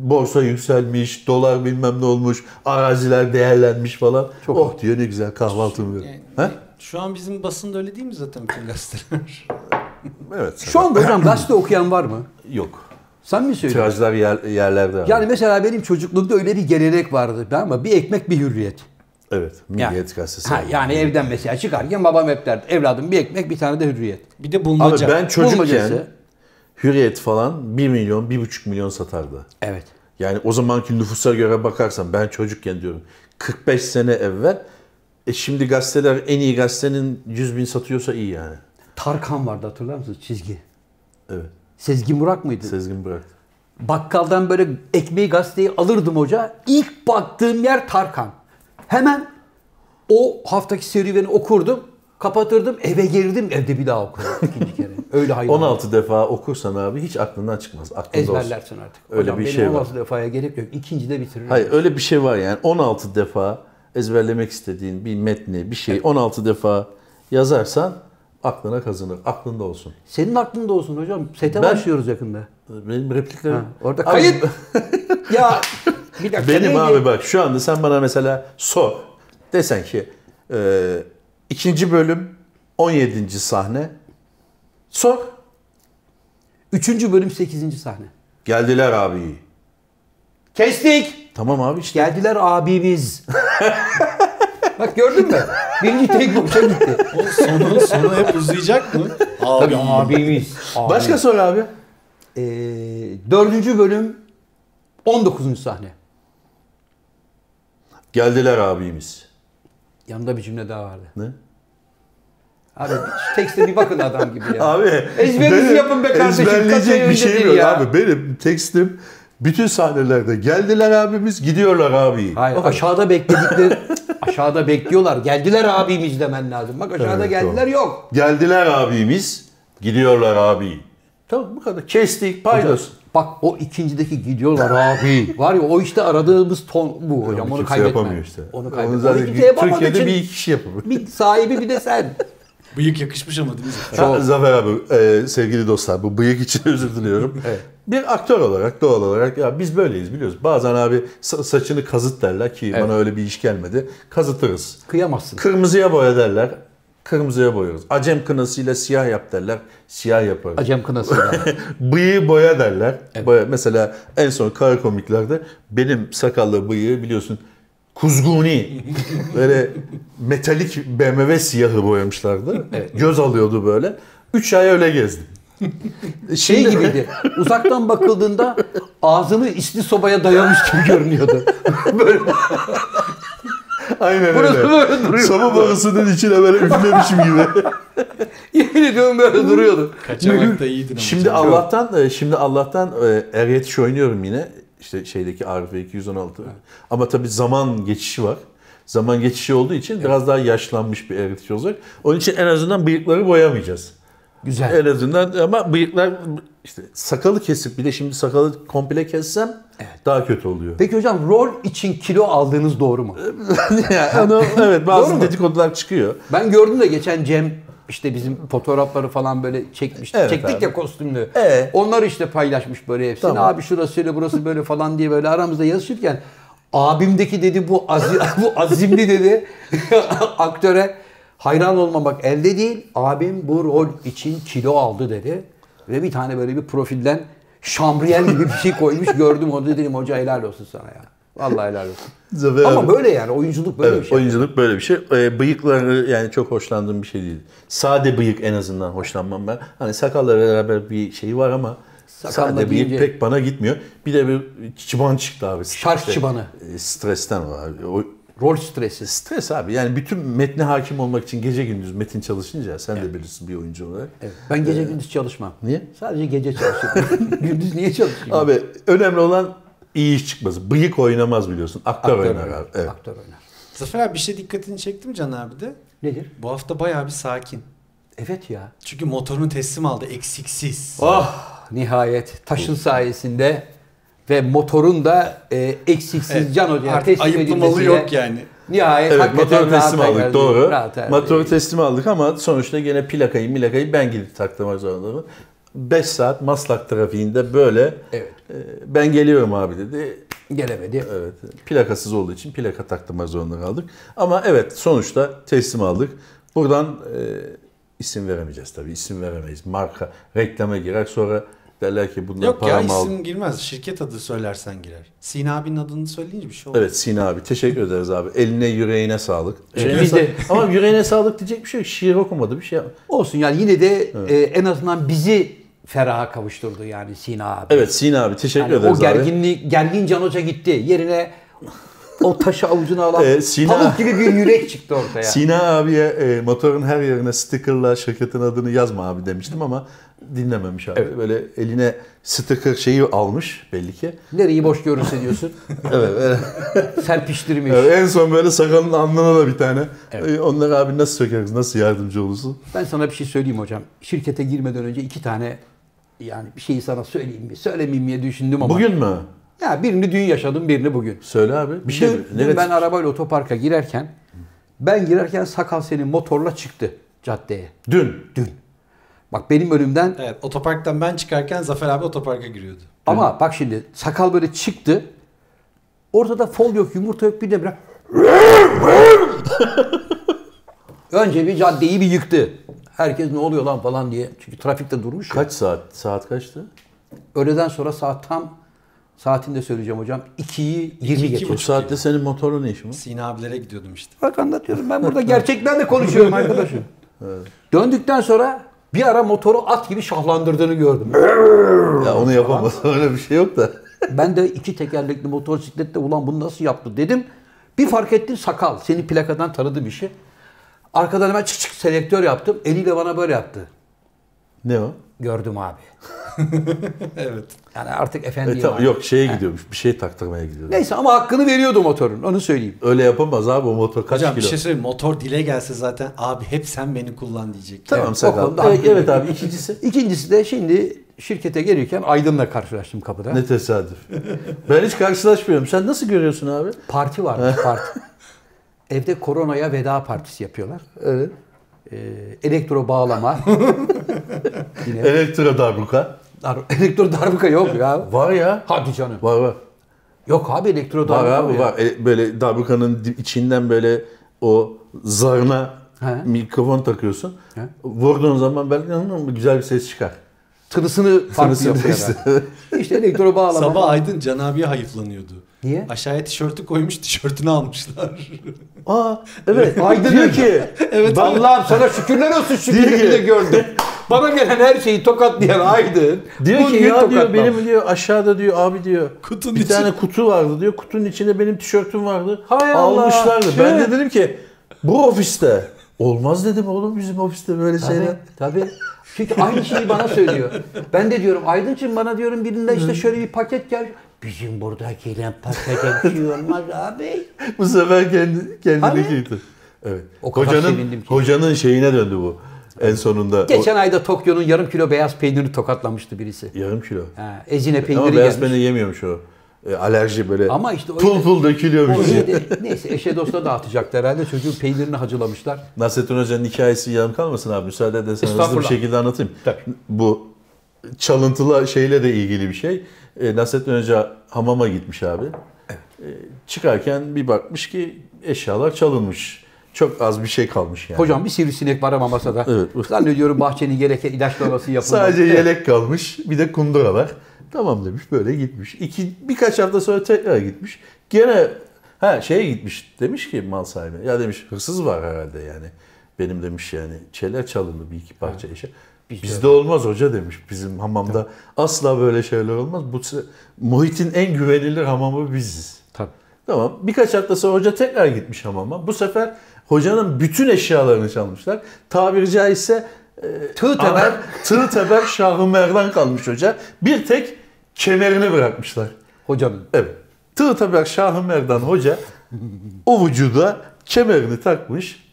S1: borsa yükselmiş, dolar bilmem ne olmuş, araziler değerlenmiş falan.
S2: Çok
S1: oh diyor ne güzel kahvaltımı yiyorum.
S3: Yani,
S1: Ha?
S3: Şu an bizim basında öyle değil mi zaten bütün gazeteler?
S1: Evet.
S2: Şu anda hocam gazete okuyan var mı?
S1: yok.
S2: Sen mi söylüyorsun?
S1: Tirajlar yer, yerlerde. abi.
S2: Yani mesela benim çocukluğumda öyle bir gelenek vardı. Ben ama bir ekmek bir hürriyet.
S1: Evet. Milliyet gazetesi.
S2: Ha, yani evden mesela çıkarken babam hep derdi. Evladım bir ekmek bir tane de hürriyet.
S3: Bir de
S1: Abi
S3: bulmaca.
S1: ben çocukken
S2: Bulmacası.
S1: Hürriyet falan 1 milyon, 1,5 milyon satardı.
S2: Evet.
S1: Yani o zamanki nüfusa göre bakarsan ben çocukken diyorum 45 sene evvel e şimdi gazeteler en iyi gazetenin 100 bin satıyorsa iyi yani.
S2: Tarkan vardı hatırlar mısınız çizgi?
S1: Evet.
S2: Sezgin Burak mıydı?
S1: Sezgin bıraktı.
S2: Bakkaldan böyle ekmeği gazeteyi alırdım hoca. İlk baktığım yer Tarkan. Hemen o haftaki serüveni okurdum. Kapatırdım eve girdim evde bir daha okurdum ikinci kere. Öyle hayvan.
S1: 16 defa okursan abi hiç aklından çıkmaz. Aklında olsun.
S2: Ezberlersin artık.
S1: Öyle
S2: Hocam
S1: bir şey var.
S2: 16 defaya gerek yok. İkincide bitiririm.
S1: Hayır öyle bir şey var yani 16 defa ezberlemek istediğin bir metni, bir şeyi 16 defa yazarsan aklına kazınır. Aklında olsun.
S2: Senin aklında olsun hocam. Sete
S1: Ben-
S2: başlıyoruz yakında.
S1: Benim repliklerim...
S2: Ha, orada kayıt. ya bir dakika.
S1: Benim
S2: neydi?
S1: abi bak şu anda sen bana mesela sor. Desen ki e, ikinci bölüm 17. sahne. Sor.
S2: Üçüncü bölüm 8. sahne.
S1: Geldiler abi.
S2: Kestik.
S1: Tamam abi işte.
S2: Geldiler abimiz. Bak gördün mü? Birinci tek boşa gitti.
S3: O sonu, sonu hep uzayacak mı? Abi.
S2: Tabii abimiz. Abi.
S1: Başka sor abi.
S2: Ee, dördüncü bölüm 19. sahne.
S1: Geldiler abimiz.
S2: Yanında bir cümle daha vardı.
S1: Ne?
S2: Abi şu tekste bir bakın adam gibi ya.
S1: Abi
S2: Ezberinizi yapın be kardeşim,
S1: Ezberleyecek bir şeyim yok
S2: ya.
S1: abi. Benim tekstim bütün sahnelerde geldiler abimiz gidiyorlar abi.
S2: Hayır
S1: kadar.
S2: aşağıda bekledikleri aşağıda bekliyorlar. Geldiler abimiz demen lazım. Bak aşağıda
S1: Evet,
S2: geldiler
S1: doğru.
S2: yok.
S1: Geldiler abimiz gidiyorlar abi. Tamam bu kadar. Kestik paydos.
S2: Bak o ikincideki gidiyorlar abi. Var ya o işte aradığımız ton bu hocam. Onu
S1: kimse
S2: kaybetme.
S1: yapamıyor işte.
S2: Onu
S1: Onu
S2: kaybetme.
S1: zaten
S2: Onu
S1: Türkiye'de bir iki kişi yapıyor.
S2: bir sahibi bir de sen.
S3: Bıyık yakışmış ama değil mi?
S1: Ha, Zafer abi, e, sevgili dostlar bu bıyık için özür diliyorum.
S2: Evet.
S1: Bir aktör olarak doğal olarak ya biz böyleyiz biliyoruz. Bazen abi sa- saçını kazıt derler ki
S2: Evet.
S1: bana öyle bir iş gelmedi. Kazıtırız.
S2: Kıyamazsın.
S1: Kırmızıya boya derler. Kırmızıya boyarız. Acem kınasıyla siyah yap derler. Siyah yaparız.
S2: Acem kınasıyla.
S1: Bıyığı boya derler. Boya, mesela en son kara komiklerde benim sakallı bıyığı biliyorsun kuzguni böyle metalik BMW siyahı boyamışlardı. Göz alıyordu böyle. Üç ay öyle gezdim.
S2: şey gibiydi. Uzaktan bakıldığında ağzını isli sobaya dayamış gibi görünüyordu. böyle
S1: Aynen
S2: Burası
S1: öyle.
S2: böyle duruyor.
S1: Soba borusının içine böyle üflemişim gibi.
S2: yemin ediyorum böyle duruyordu.
S3: Kaçamakta iyiydin ama.
S1: Şimdi Allah'tan e, şimdi Allah'tan e, er yetiş oynuyorum yine. İşte şeydeki Arif 216. Ama tabii zaman geçişi var. Zaman geçişi olduğu için biraz daha yaşlanmış bir er yetiş olacak. Onun için en azından bıyıkları boyamayacağız.
S2: Güzel.
S1: En azından ama bıyıklar işte sakalı kesip bir de şimdi sakalı komple kessem daha kötü oluyor.
S2: Peki hocam rol için kilo aldığınız doğru mu?
S1: yani onu, evet bazı dedikodular çıkıyor.
S2: Ben gördüm de geçen Cem işte bizim fotoğrafları falan böyle çekmişti.
S1: Evet
S2: Çektik
S1: abi.
S2: ya kostümlü.
S1: Ee?
S2: Onları işte paylaşmış böyle hepsini.
S1: Tamam.
S2: Abi şurası öyle burası böyle falan diye böyle aramızda yazışırken abimdeki dedi bu azi, bu azimli dedi aktöre hayran olmamak elde değil. Abim bu rol için kilo aldı dedi. Ve bir tane böyle bir profilden şamriyel gibi bir şey koymuş gördüm onu dedim hoca helal olsun sana ya. Vallahi helal olsun.
S1: Zafer
S2: Ama
S1: abi-
S2: böyle yani oyunculuk böyle
S1: Evet,
S2: bir şey.
S1: oyunculuk böyle bir şey. Ee, bıyıkları yani çok hoşlandığım bir şey değil. Sade bıyık en azından hoşlanmam ben. Hani sakalla beraber bir şey var ama
S2: Sakalla
S1: sade bıyık
S2: deyince-
S1: pek bana gitmiyor. Bir de bir çıban çıktı abi. İşte,
S2: çıbanı.
S1: e, Stresten. O,
S2: Rol stresi.
S1: stres abi. Yani bütün metne hakim olmak için gece gündüz metin çalışınca sen de bilirsin bir oyuncu olarak.
S2: Evet. Ben gece gündüz çalışmam.
S1: Niye?
S2: Sadece gece çalışıyorum. gündüz niye çalışayım?
S1: Abi önemli olan iyi iş çıkması. Bıyık oynamaz biliyorsun. Aktör,
S2: Aktör
S1: oynar
S2: oynar.
S1: abi. Evet.
S2: Aktör oynar.
S3: Zafer abi bir şey dikkatini çekti mi Can abi de?
S2: Nedir?
S3: Bu hafta bayağı bir sakin.
S2: Evet ya.
S3: Çünkü motorunu teslim aldı eksiksiz.
S2: Oh nihayet taşın sayesinde ve motorun da e, eksiksiz
S3: Evet,
S2: Can Hoca'ya
S3: artık
S2: teslim
S3: ayıplamalı
S2: edilmesiyle
S3: yok yani.
S2: Nihayet
S1: Evet motoru teslim aldık
S2: erdi.
S1: doğru. Motoru teslim aldık ama sonuçta gene plakayı milakayı ben gidip taktırmak zorundayım. 5 saat Maslak trafiğinde böyle
S2: Evet.
S1: e, ben geliyorum abi dedi.
S2: Gelemedi.
S1: Evet plakasız olduğu için plaka taktırmak zorunda kaldık. Ama evet sonuçta teslim aldık. Buradan e, isim veremeyeceğiz tabii isim veremeyiz. Marka reklama girer sonra derler ki bundan
S3: Yok ya
S1: paramı al.
S3: isim girmez. Şirket adı söylersen girer. Sina abinin adını söyleyince bir şey olur.
S1: Evet Sina abi teşekkür ederiz abi. Eline yüreğine sağlık. Yüreğine sağlık. Ama yüreğine sağlık diyecek bir şey yok. Şiir okumadı bir şey yapmadı.
S2: Olsun yani yine de e, en azından bizi feraha kavuşturdu yani Sina abi.
S1: Evet Sina abi teşekkür
S2: Yani
S1: ederiz
S2: o
S1: abi.
S2: gerginliği, gergin Can Hoca gitti. Yerine o taşı avucuna alan
S1: Ee, Sina-
S2: pamuk gibi bir yürek çıktı ortaya.
S1: Sina abiye e, motorun her yerine stickerla şirketin adını yazma abi demiştim ama dinlememiş abi. Böyle eline sticker şeyi almış belli ki.
S2: Nereyi boş görürse diyorsun.
S1: Evet, evet.
S2: Serpiştirmiş.
S1: Evet, en son böyle sakalın alnına da bir tane. E, Onları abi nasıl sökeriz, nasıl yardımcı olursun?
S2: Ben sana bir şey söyleyeyim hocam. Şirkete girmeden önce iki tane yani bir şeyi sana söyleyeyim mi, söylemeyeyim mi diye düşündüm ama.
S1: Bugün mü?
S2: Ya birini dün yaşadım, birini bugün.
S1: Söyle abi. Bir şey
S2: dün,
S1: mi?
S2: dün ben arabayla otoparka girerken ben girerken sakal senin motorla çıktı caddeye.
S1: Dün.
S2: Dün. Bak benim önümden
S3: Evet otoparktan ben çıkarken Zafer abi otoparka giriyordu.
S2: ama bak şimdi sakal böyle çıktı. Ortada fol yok, yumurta yok bir de bırak. Önce bir caddeyi bir yıktı. Herkes ne oluyor lan falan diye. Çünkü trafikte durmuş. ya.
S1: Kaç saat? Saat kaçtı?
S2: Öğleden sonra saat tam saatinde söyleyeceğim hocam. 2'yi 20
S3: iki
S2: geçiyor.
S1: Bu saatte senin motorun ne işin var?
S3: Sina abilere gidiyordum işte.
S2: Bak anlatıyorum. Ben burada gerçeklerle konuşuyorum arkadaşım. Döndükten sonra bir ara motoru at gibi şahlandırdığını gördüm.
S1: Ya onu yapamaz. Öyle bir şey yok da.
S2: Ben de iki tekerlekli motosiklette ulan bunu nasıl yaptı dedim. Bir fark ettim sakal. Seni plakadan tanıdım işi. Arkadan hemen çık çık selektör yaptım. Eliyle bana böyle yaptı.
S1: Ne o?
S2: Gördüm abi.
S3: evet.
S2: Yani artık efendi.
S1: E, tamam, yok şeye gidiyormuş. Bir şey taktırmaya gidiyordu.
S2: Neyse ama hakkını veriyordu motorun. Onu söyleyeyim.
S1: Öyle yapamaz abi o motor kaç
S3: Hocam bir
S1: kilo?
S3: şey söyleyeyim motor dile gelse zaten abi hep sen beni kullan diyecek.
S1: Tamam
S2: Evet,
S1: sakal. Evet, evet abi ikincisi.
S2: İkincisi de şimdi şirkete gelirken Aydın'la karşılaştım kapıda.
S1: Ne tesadüf. ben hiç karşılaşmıyorum. Sen nasıl görüyorsun abi?
S2: Parti varmış parti. Evde koronaya veda partisi yapıyorlar.
S1: Evet.
S2: Ee, elektro bağlama. Yine.
S1: Elektro darbuka.
S2: Dar- elektro darbuka yok ya.
S1: Var ya.
S2: Hadi canım.
S1: Var var.
S2: Yok abi elektro
S1: Var
S2: darbuka
S1: abi
S2: ya.
S1: var. E, böyle darbukanın içinden böyle o zarına
S2: He.
S1: mikrofon takıyorsun.
S2: He.
S1: Vurduğun zaman belki "Hı, güzel bir ses çıkar.
S2: Tınısını farklı yapıyor.
S1: işte.
S2: İşte elektro bağlama.
S3: Sabah Aydın Can abiye hayıflanıyordu.
S2: Niye?
S3: Aşağıya tişörtü koymuş tişörtünü almışlar.
S1: Aa evet.
S2: Aydın
S1: diyor ki
S3: evet
S2: Allah'ım sana şükürler olsun
S1: ki-
S2: de gördüm. Bana gelen her şeyi tokatlayan Aydın.
S1: diyor ki ya diyor
S2: tokatlamış.
S1: benim diyor aşağıda diyor abi diyor
S3: Kutunun
S1: bir
S3: içi-
S1: tane kutu vardı diyor. Kutunun içinde benim tişörtüm vardı.
S2: Hay Allah,
S1: Almışlardı. Ben de dedim ki bu ofiste olmaz dedim oğlum bizim ofiste böyle
S2: Tabii,
S1: şeyler.
S2: tabii. Çünkü aynı şeyi bana söylüyor. Ben de diyorum Aydıncığım bana diyorum birinden işte şöyle bir paket gel. Bizim burada gelen pakete bir şey olmaz abi.
S1: Bu sefer kendi kendine
S2: Hani?
S1: Evet.
S2: O kadar
S1: hocanın
S2: sevindim ki.
S1: hocanın şeyine döndü bu. En sonunda.
S2: Geçen ayda Tokyo'nun yarım kilo beyaz peynirini tokatlamıştı birisi.
S1: O, yarım kilo.
S2: Ha, ezine
S1: Ama
S2: peyniri
S1: beyaz
S2: gelmiş.
S1: peynir yemiyormuş o. E, alerji böyle.
S2: Ama işte o
S1: pul
S2: yüzden-
S1: pul dökülüyormuş.
S2: O yedi. Neyse eşe dosta dağıtacaktı herhalde. Çocuğun peynirini hacılamışlar.
S1: Nasrettin Hoca'nın hikayesi yarım kalmasın abi. Müsaade edersen hızlı bir şekilde anlatayım.
S2: Tabii.
S1: Bu çalıntılı şeyle de ilgili bir şey. E, Nasrettin Hoca hamama gitmiş abi. E, çıkarken bir bakmış ki eşyalar çalınmış. Çok az bir şey kalmış yani.
S2: Hocam bir sivrisinek var ama masada.
S1: Evet.
S2: Zannediyorum bahçenin gereken ilaçlaması yapılmadı.
S1: Sadece yelek kalmış. Bir de kundura var. Tamam demiş böyle gitmiş. İki, birkaç hafta sonra tekrar gitmiş. Gene ha şeye gitmiş. Demiş ki mal sahibi. Ya demiş hırsız var herhalde yani. Benim demiş yani şeyler çalındı bir iki parça eşya. Bizde olmaz hoca demiş. Bizim hamamda asla böyle şeyler olmaz. Bu muhitin en güvenilir hamamı biziz.
S2: Tabii.
S1: Tamam. Birkaç hafta sonra hoca tekrar gitmiş hamama. Bu sefer hocanın bütün eşyalarını çalmışlar. Tabiri caizse e,
S2: Tığ teber.
S1: Tığ teber Şahı Merdan kalmış hoca. Bir tek kemerini bırakmışlar.
S2: Hocanın.
S1: Evet. Tığ teber Şahı Merdan hoca o vücuda kemerini takmış.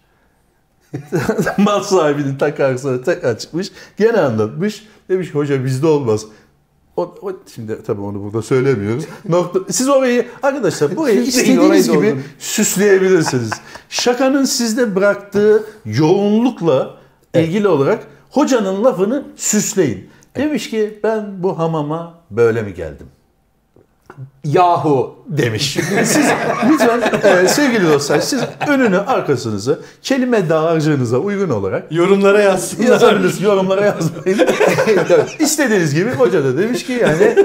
S1: Mal sahibinin takar sonra tekrar çıkmış. Gene anlatmış. Demiş hoca bizde olmaz. O, o, şimdi tabii onu burada söylemiyoruz. Nokta, siz orayı arkadaşlar burayı istediğiniz gibi
S2: doldurun.
S1: süsleyebilirsiniz. Şakanın sizde bıraktığı yoğunlukla ilgili olarak hocanın lafını süsleyin. Demiş ki ben bu hamama böyle mi geldim?
S2: Yahu.
S1: demiş. Siz lütfen e, sevgili dostlar siz önünü arkasınızı kelime dağarcığınıza uygun olarak
S3: Yorumlara yazsınlar.
S1: yazabilirsiniz. Yorumlara yazmayın. İstediğiniz gibi hoca da demiş ki yani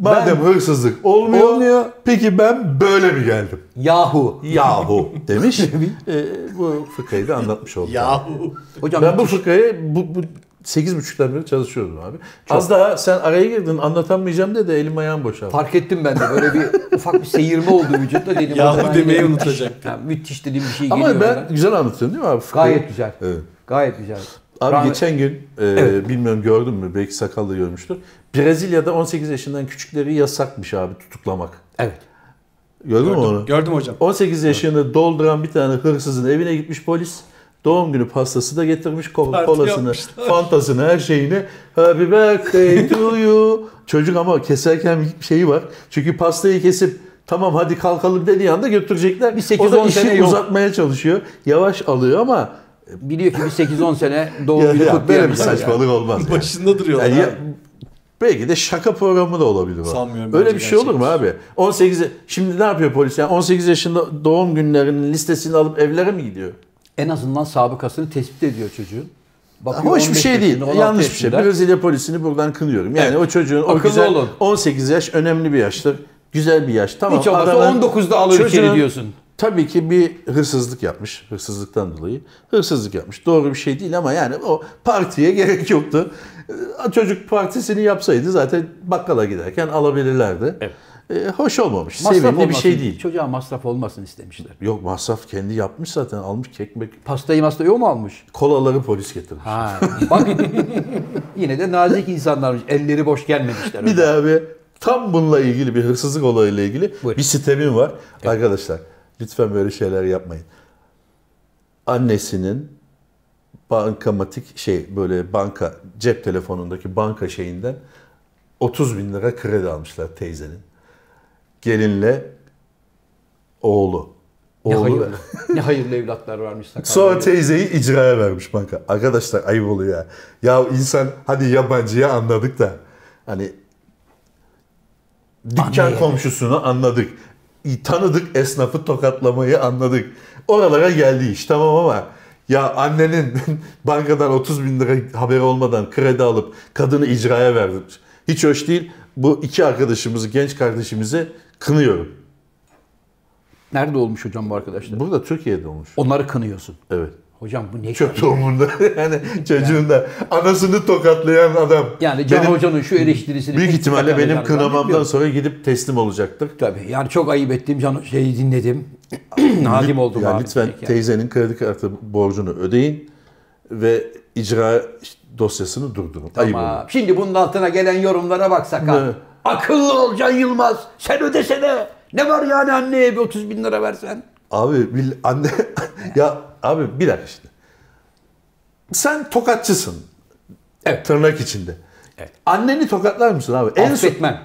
S1: madem hırsızlık olmuyor,
S2: Olmuyor.
S1: peki ben böyle mi geldim?
S2: Yahu.
S1: Yahu demiş. E, bu fıkrayı da anlatmış oldum.
S3: Yahu.
S2: Hocam
S1: Ben bu fıkrayı bu, bu 8.30'dan beri çalışıyordum abi. Az daha sen araya girdin anlatamayacağım dedi elim ayağım boşaldı.
S2: Fark ettim ben de böyle bir ufak bir seyirme oldu vücutta dedim.
S3: Yahu demeyi unutacaktım.
S2: Müthiş dediğim bir şey
S1: Ama
S2: geliyor.
S1: ben
S2: oradan.
S1: güzel anlatıyorum değil mi abi? Fıkrayı?
S2: Gayet güzel.
S1: Evet.
S2: Gayet güzel.
S1: Abi
S2: Rahmet-
S1: geçen gün e, bilmiyorum gördün mü belki sakallı görmüştür. Brezilya'da 18 yaşından küçükleri yasakmış abi tutuklamak.
S2: Evet.
S1: Gördün mü onu?
S3: Gördüm, gördüm hocam.
S1: 18 yaşını dolduran bir tane hırsızın evine gitmiş polis. Doğum günü pastası da getirmiş. Ko- Kolasını,
S3: yapmışlar.
S1: fantasını, her şeyini. Happy birthday to you. Çocuk ama keserken bir şeyi var. Çünkü pastayı kesip tamam hadi kalkalım dediği anda götürecekler.
S2: Bir 8-10
S1: o da işi
S2: sene yok.
S1: uzatmaya çalışıyor. Yavaş alıyor ama
S2: Biliyor ki bir 8-10 sene doğum
S1: ya,
S2: günü
S1: ya, böyle bir
S2: kutlayamayacak. yani.
S1: saçmalık olmaz. yani.
S3: Başında duruyorlar.
S1: Yani ya- belki de şaka programı da olabilir o.
S3: Sanmıyorum,
S1: Öyle bir şey olur mu abi? 18 şimdi ne yapıyor polis? Yani 18 yaşında doğum günlerinin listesini alıp evlere mi gidiyor?
S2: En azından sabıkasını tespit ediyor çocuğun. Bakıyor
S1: Hoş bir
S2: 15
S1: şey değil.
S2: yaşında, 16
S1: Yanlış bir şey. Brezilya polisini buradan kınıyorum. Yani
S2: Evet.
S1: o çocuğun o
S2: Akıllı
S1: güzel
S2: olun.
S1: 18 yaş önemli bir yaştır. Güzel bir yaş. Tamam.
S2: Hiç olmazsa
S1: adamın-
S2: 19'da alır içeri diyorsun.
S1: Tabii ki bir hırsızlık yapmış. Hırsızlıktan dolayı. Hırsızlık yapmış. Doğru bir şey değil ama yani o partiye gerek yoktu. Çocuk partisini yapsaydı zaten bakkala giderken alabilirlerdi.
S2: Evet.
S1: Ee, hoş olmamış.
S2: Masraf
S1: Sevimli bir
S2: olmasın,
S1: şey değil.
S2: Çocuğa masraf olmasın istemişler.
S1: Yok masraf kendi yapmış zaten. Almış kekmek.
S2: Pastayı mastayı o mu almış?
S1: Kolaları polis getirmiş.
S2: Ha. Bak yine de nazik insanlarmış. Elleri boş gelmemişler.
S1: Bir de abi tam bununla ilgili bir hırsızlık olayıyla ilgili
S2: Buyurun.
S1: bir sitemim var. Arkadaşlar lütfen böyle şeyler yapmayın. Annesinin bankamatik şey böyle banka cep telefonundaki banka şeyinden 30 bin lira kredi almışlar teyzenin. Gelinle oğlu.
S2: Ne
S1: Oğlu
S2: hayırlı. ne hayırlı evlatlar varmış sakallı.
S1: Sonra teyzeyi icraya vermiş banka. Arkadaşlar ayıp oluyor ya. Ya insan hadi yabancıya anladık da hani dükkan
S2: Anneye.
S1: komşusunu anladık. Tanıdık esnafı tokatlamayı anladık. Oralara geldi iş tamam ama ya annenin bankadan 30 bin lira haberi olmadan kredi alıp kadını icraya verdi. Hiç hoş değil. Bu iki arkadaşımızı, genç kardeşimizi kınıyorum.
S2: Nerede olmuş hocam bu arkadaşlar?
S1: Burada Türkiye'de olmuş.
S2: Onları kınıyorsun.
S1: Evet.
S2: Hocam bu ne?
S1: Çöp tohumunda yani çocuğun da anasını tokatlayan adam.
S2: Yani Can
S1: Benim-
S2: Hoca'nın şu eleştirisini...
S1: Büyük ihtimalle benim kınamamdan sonra gidip teslim olacaktır.
S2: Tabii yani çok ayıp ettiğim Can Hoca'yı dinledim. Nadim oldum
S1: Yani lütfen
S2: yani.
S1: teyzenin kredi kartı borcunu ödeyin ve icra dosyasını durdurun. Ayıp
S2: Tamam.
S1: olur.
S2: Şimdi bunun altına gelen yorumlara bak sakal.
S1: Ne?
S2: Akıllı ol Can Yılmaz. Sen ödesene. Ne var yani anneye bir 30 bin lira versen?
S1: Abi bil- anne ya abi bir dakika şimdi. Sen tokatçısın.
S2: Evet.
S1: Tırnak içinde.
S2: Evet.
S1: Anneni tokatlar mısın abi? En
S2: Affetmem.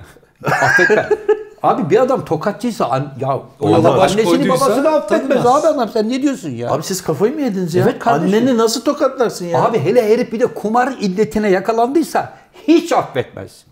S2: Affetmem. Abi bir adam tokatçıysa an, ya o adam annesini
S3: koyduysa
S2: babasını affetmez abi adam sen ne diyorsun ya?
S1: abi siz kafayı mı yediniz ya?
S2: Evet kardeşim.
S1: Anneni nasıl tokatlarsın ya?
S2: Abi hele herif bir de kumar illetine yakalandıysa hiç affetmez.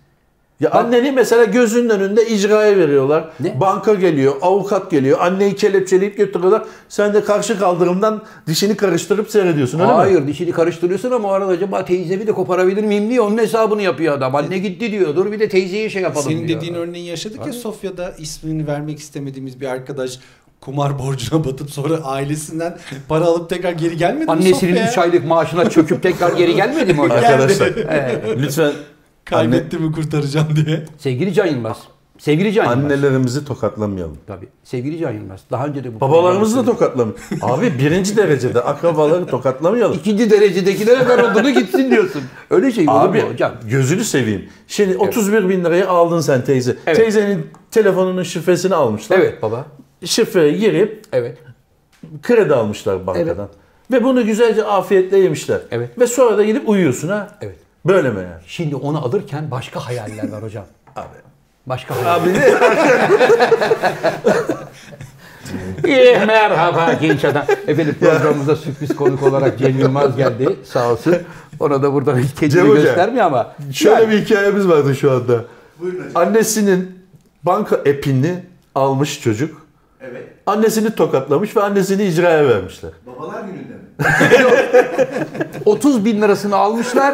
S1: Ya anneni mesela gözünün önünde icraya veriyorlar.
S2: Ne?
S1: Banka geliyor, avukat geliyor, anneyi kelepçeleyip götürüyorlar. Sen de karşı kaldırımdan dişini karıştırıp seyrediyorsun öyle mi?
S2: Hayır dişini karıştırıyorsun ama o arada acaba teyzemi de koparabilir miyim diye onun hesabını yapıyor adam. Anne gitti diyor. Dur bir de teyzeye şey yapalım
S3: Senin
S2: diyor.
S3: dediğin örneği yaşadık ya Sofya'da ismini vermek istemediğimiz bir arkadaş kumar borcuna batıp sonra ailesinden para alıp tekrar geri gelmedi mi
S2: Annesinin
S3: Sofya'ya?
S2: 3 aylık maaşına çöküp tekrar geri gelmedi mi hocam?
S1: Arkadaşlar
S2: Evet.
S1: lütfen anne,
S3: Kaybetti mi kurtaracağım diye.
S2: Sevgili Can Yılmaz. Sevgili Can Yılmaz.
S1: annelerimizi tokatlamayalım.
S2: Tabii. Sevgili Can Yılmaz. Daha önce de bu
S1: Babalarımızı da tokatlamayalım. Abi birinci derecede akrabaları tokatlamayalım.
S2: İkinci derecedekilere ver olduğunu gitsin diyorsun. Öyle şey olur
S1: Abi
S2: mu hocam?
S1: gözünü seveyim. Şimdi 31 bin lirayı aldın sen teyze.
S2: Evet.
S1: Teyzenin telefonunun şifresini almışlar.
S2: Evet baba.
S1: Şifreye girip
S2: Evet.
S1: kredi almışlar bankadan. Ve bunu güzelce afiyetle yemişler.
S2: Evet.
S1: Ve sonra da gidip uyuyorsun ha.
S2: Evet.
S1: Böyle mi yani?
S2: Şimdi onu alırken başka hayaller var hocam.
S1: Abi.
S2: Başka hayaller.
S1: Abi ne?
S2: İyi merhaba genç adam. Efendim programımıza sürpriz konuk olarak Cem Yılmaz geldi. Sağ olsun. Ona da buradan hiç kendini
S1: Cem
S2: göstermiyor ama.
S1: Şöyle
S2: Yani-
S1: bir hikayemiz vardı şu anda. Annesinin banka app'ini almış çocuk.
S4: Evet.
S1: Annesini tokatlamış ve annesini icraya vermişler.
S4: Babalar gününde mi?
S2: 30 bin lirasını almışlar.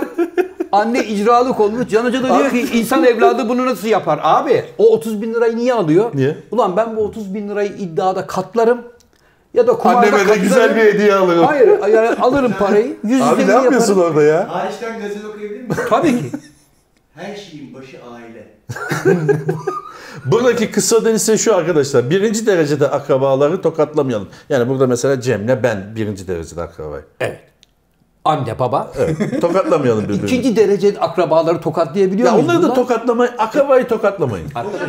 S2: Anne icralık olmuş. Can Hoca da diyor ki insan evladı bunu nasıl yapar? Abi o 30 bin lirayı niye alıyor?
S1: Niye?
S2: Ulan ben bu 30 bin lirayı iddiada katlarım. Ya da kumarda
S1: Anneme de güzel bir hediye alırım.
S2: Hayır yani alırım parayı. Yüz
S1: Abi ne yapıyorsun
S2: yaparım.
S1: orada ya?
S4: Hariçten gazel okuyabilir miyim?
S2: Tabii ki.
S4: Her şeyin başı aile.
S1: Buradaki kısa ise şu arkadaşlar. Birinci derecede akrabaları tokatlamayalım. Yani burada mesela Cem'le ben birinci derecede akrabayım.
S2: Evet. Anne baba.
S1: Evet. Tokatlamayalım birbirimizi.
S2: İkinci derece akrabaları tokatlayabiliyor
S1: Ya
S2: muyuz
S1: onları da tokatlamayın. Akrabayı tokatlamayın.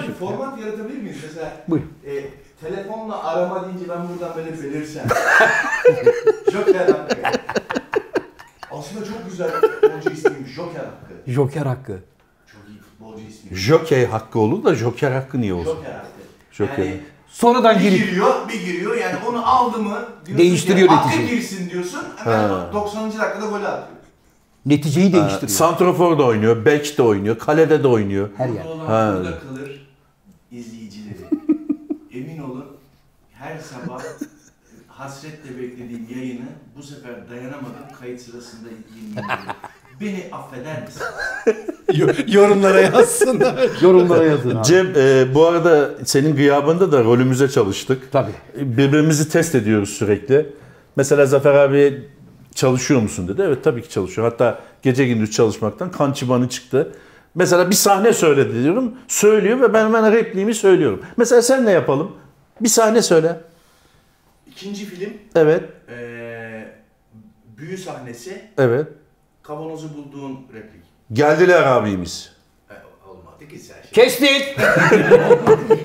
S4: Bir format yaratabilir miyiz? Mesela
S2: Buyurun.
S4: e, telefonla arama deyince ben buradan böyle belirsem. Joker hakkı. Aslında çok güzel futbolcu ismiymiş Joker hakkı.
S2: Joker hakkı.
S4: Çok iyi futbolcu ismi.
S1: Jokey hakkı olur da Joker hakkı niye olsun?
S4: Joker hakkı.
S1: Joker.
S4: Yani
S2: Sonradan
S4: bir
S2: girip
S4: giriyor, bir giriyor. Yani onu aldı mı diyorsun
S2: Değiştiriyor
S4: ki, hakkı
S2: neticeyi.
S4: girsin diyorsun. Hemen
S1: Ha.
S4: 90. dakikada gol atıyor.
S2: neticeyi değiştiriyor.
S1: Santrofor da oynuyor, bek de oynuyor, kalede de oynuyor.
S2: Her yer.
S4: Mutlu olan
S1: Ha.
S4: burada kalır izleyicileri. Emin olun her sabah hasretle beklediğim yayını bu sefer dayanamadım kayıt sırasında dinliyorum. Beni affeder misin?
S3: Yo- Yorumlara yazsınlar.
S2: Yorumlara yazın abi.
S1: Cem e, bu arada senin gıyabında da rolümüze çalıştık.
S2: Tabii.
S1: Birbirimizi test ediyoruz sürekli. Mesela Zafer abi çalışıyor musun dedi. Evet tabii ki çalışıyor. Hatta gece gündüz çalışmaktan kan çıbanı çıktı. Mesela bir sahne söyledi diyorum. Söylüyor ve ben hemen repliğimi söylüyorum. Mesela sen ne yapalım? Bir sahne söyle.
S4: İkinci film
S1: Evet,
S4: eee büyü sahnesi
S1: evet.
S4: Kavanozu bulduğun replik.
S1: Geldiler abimiz.
S4: E, olmadı ki sen şey.
S2: Kestik.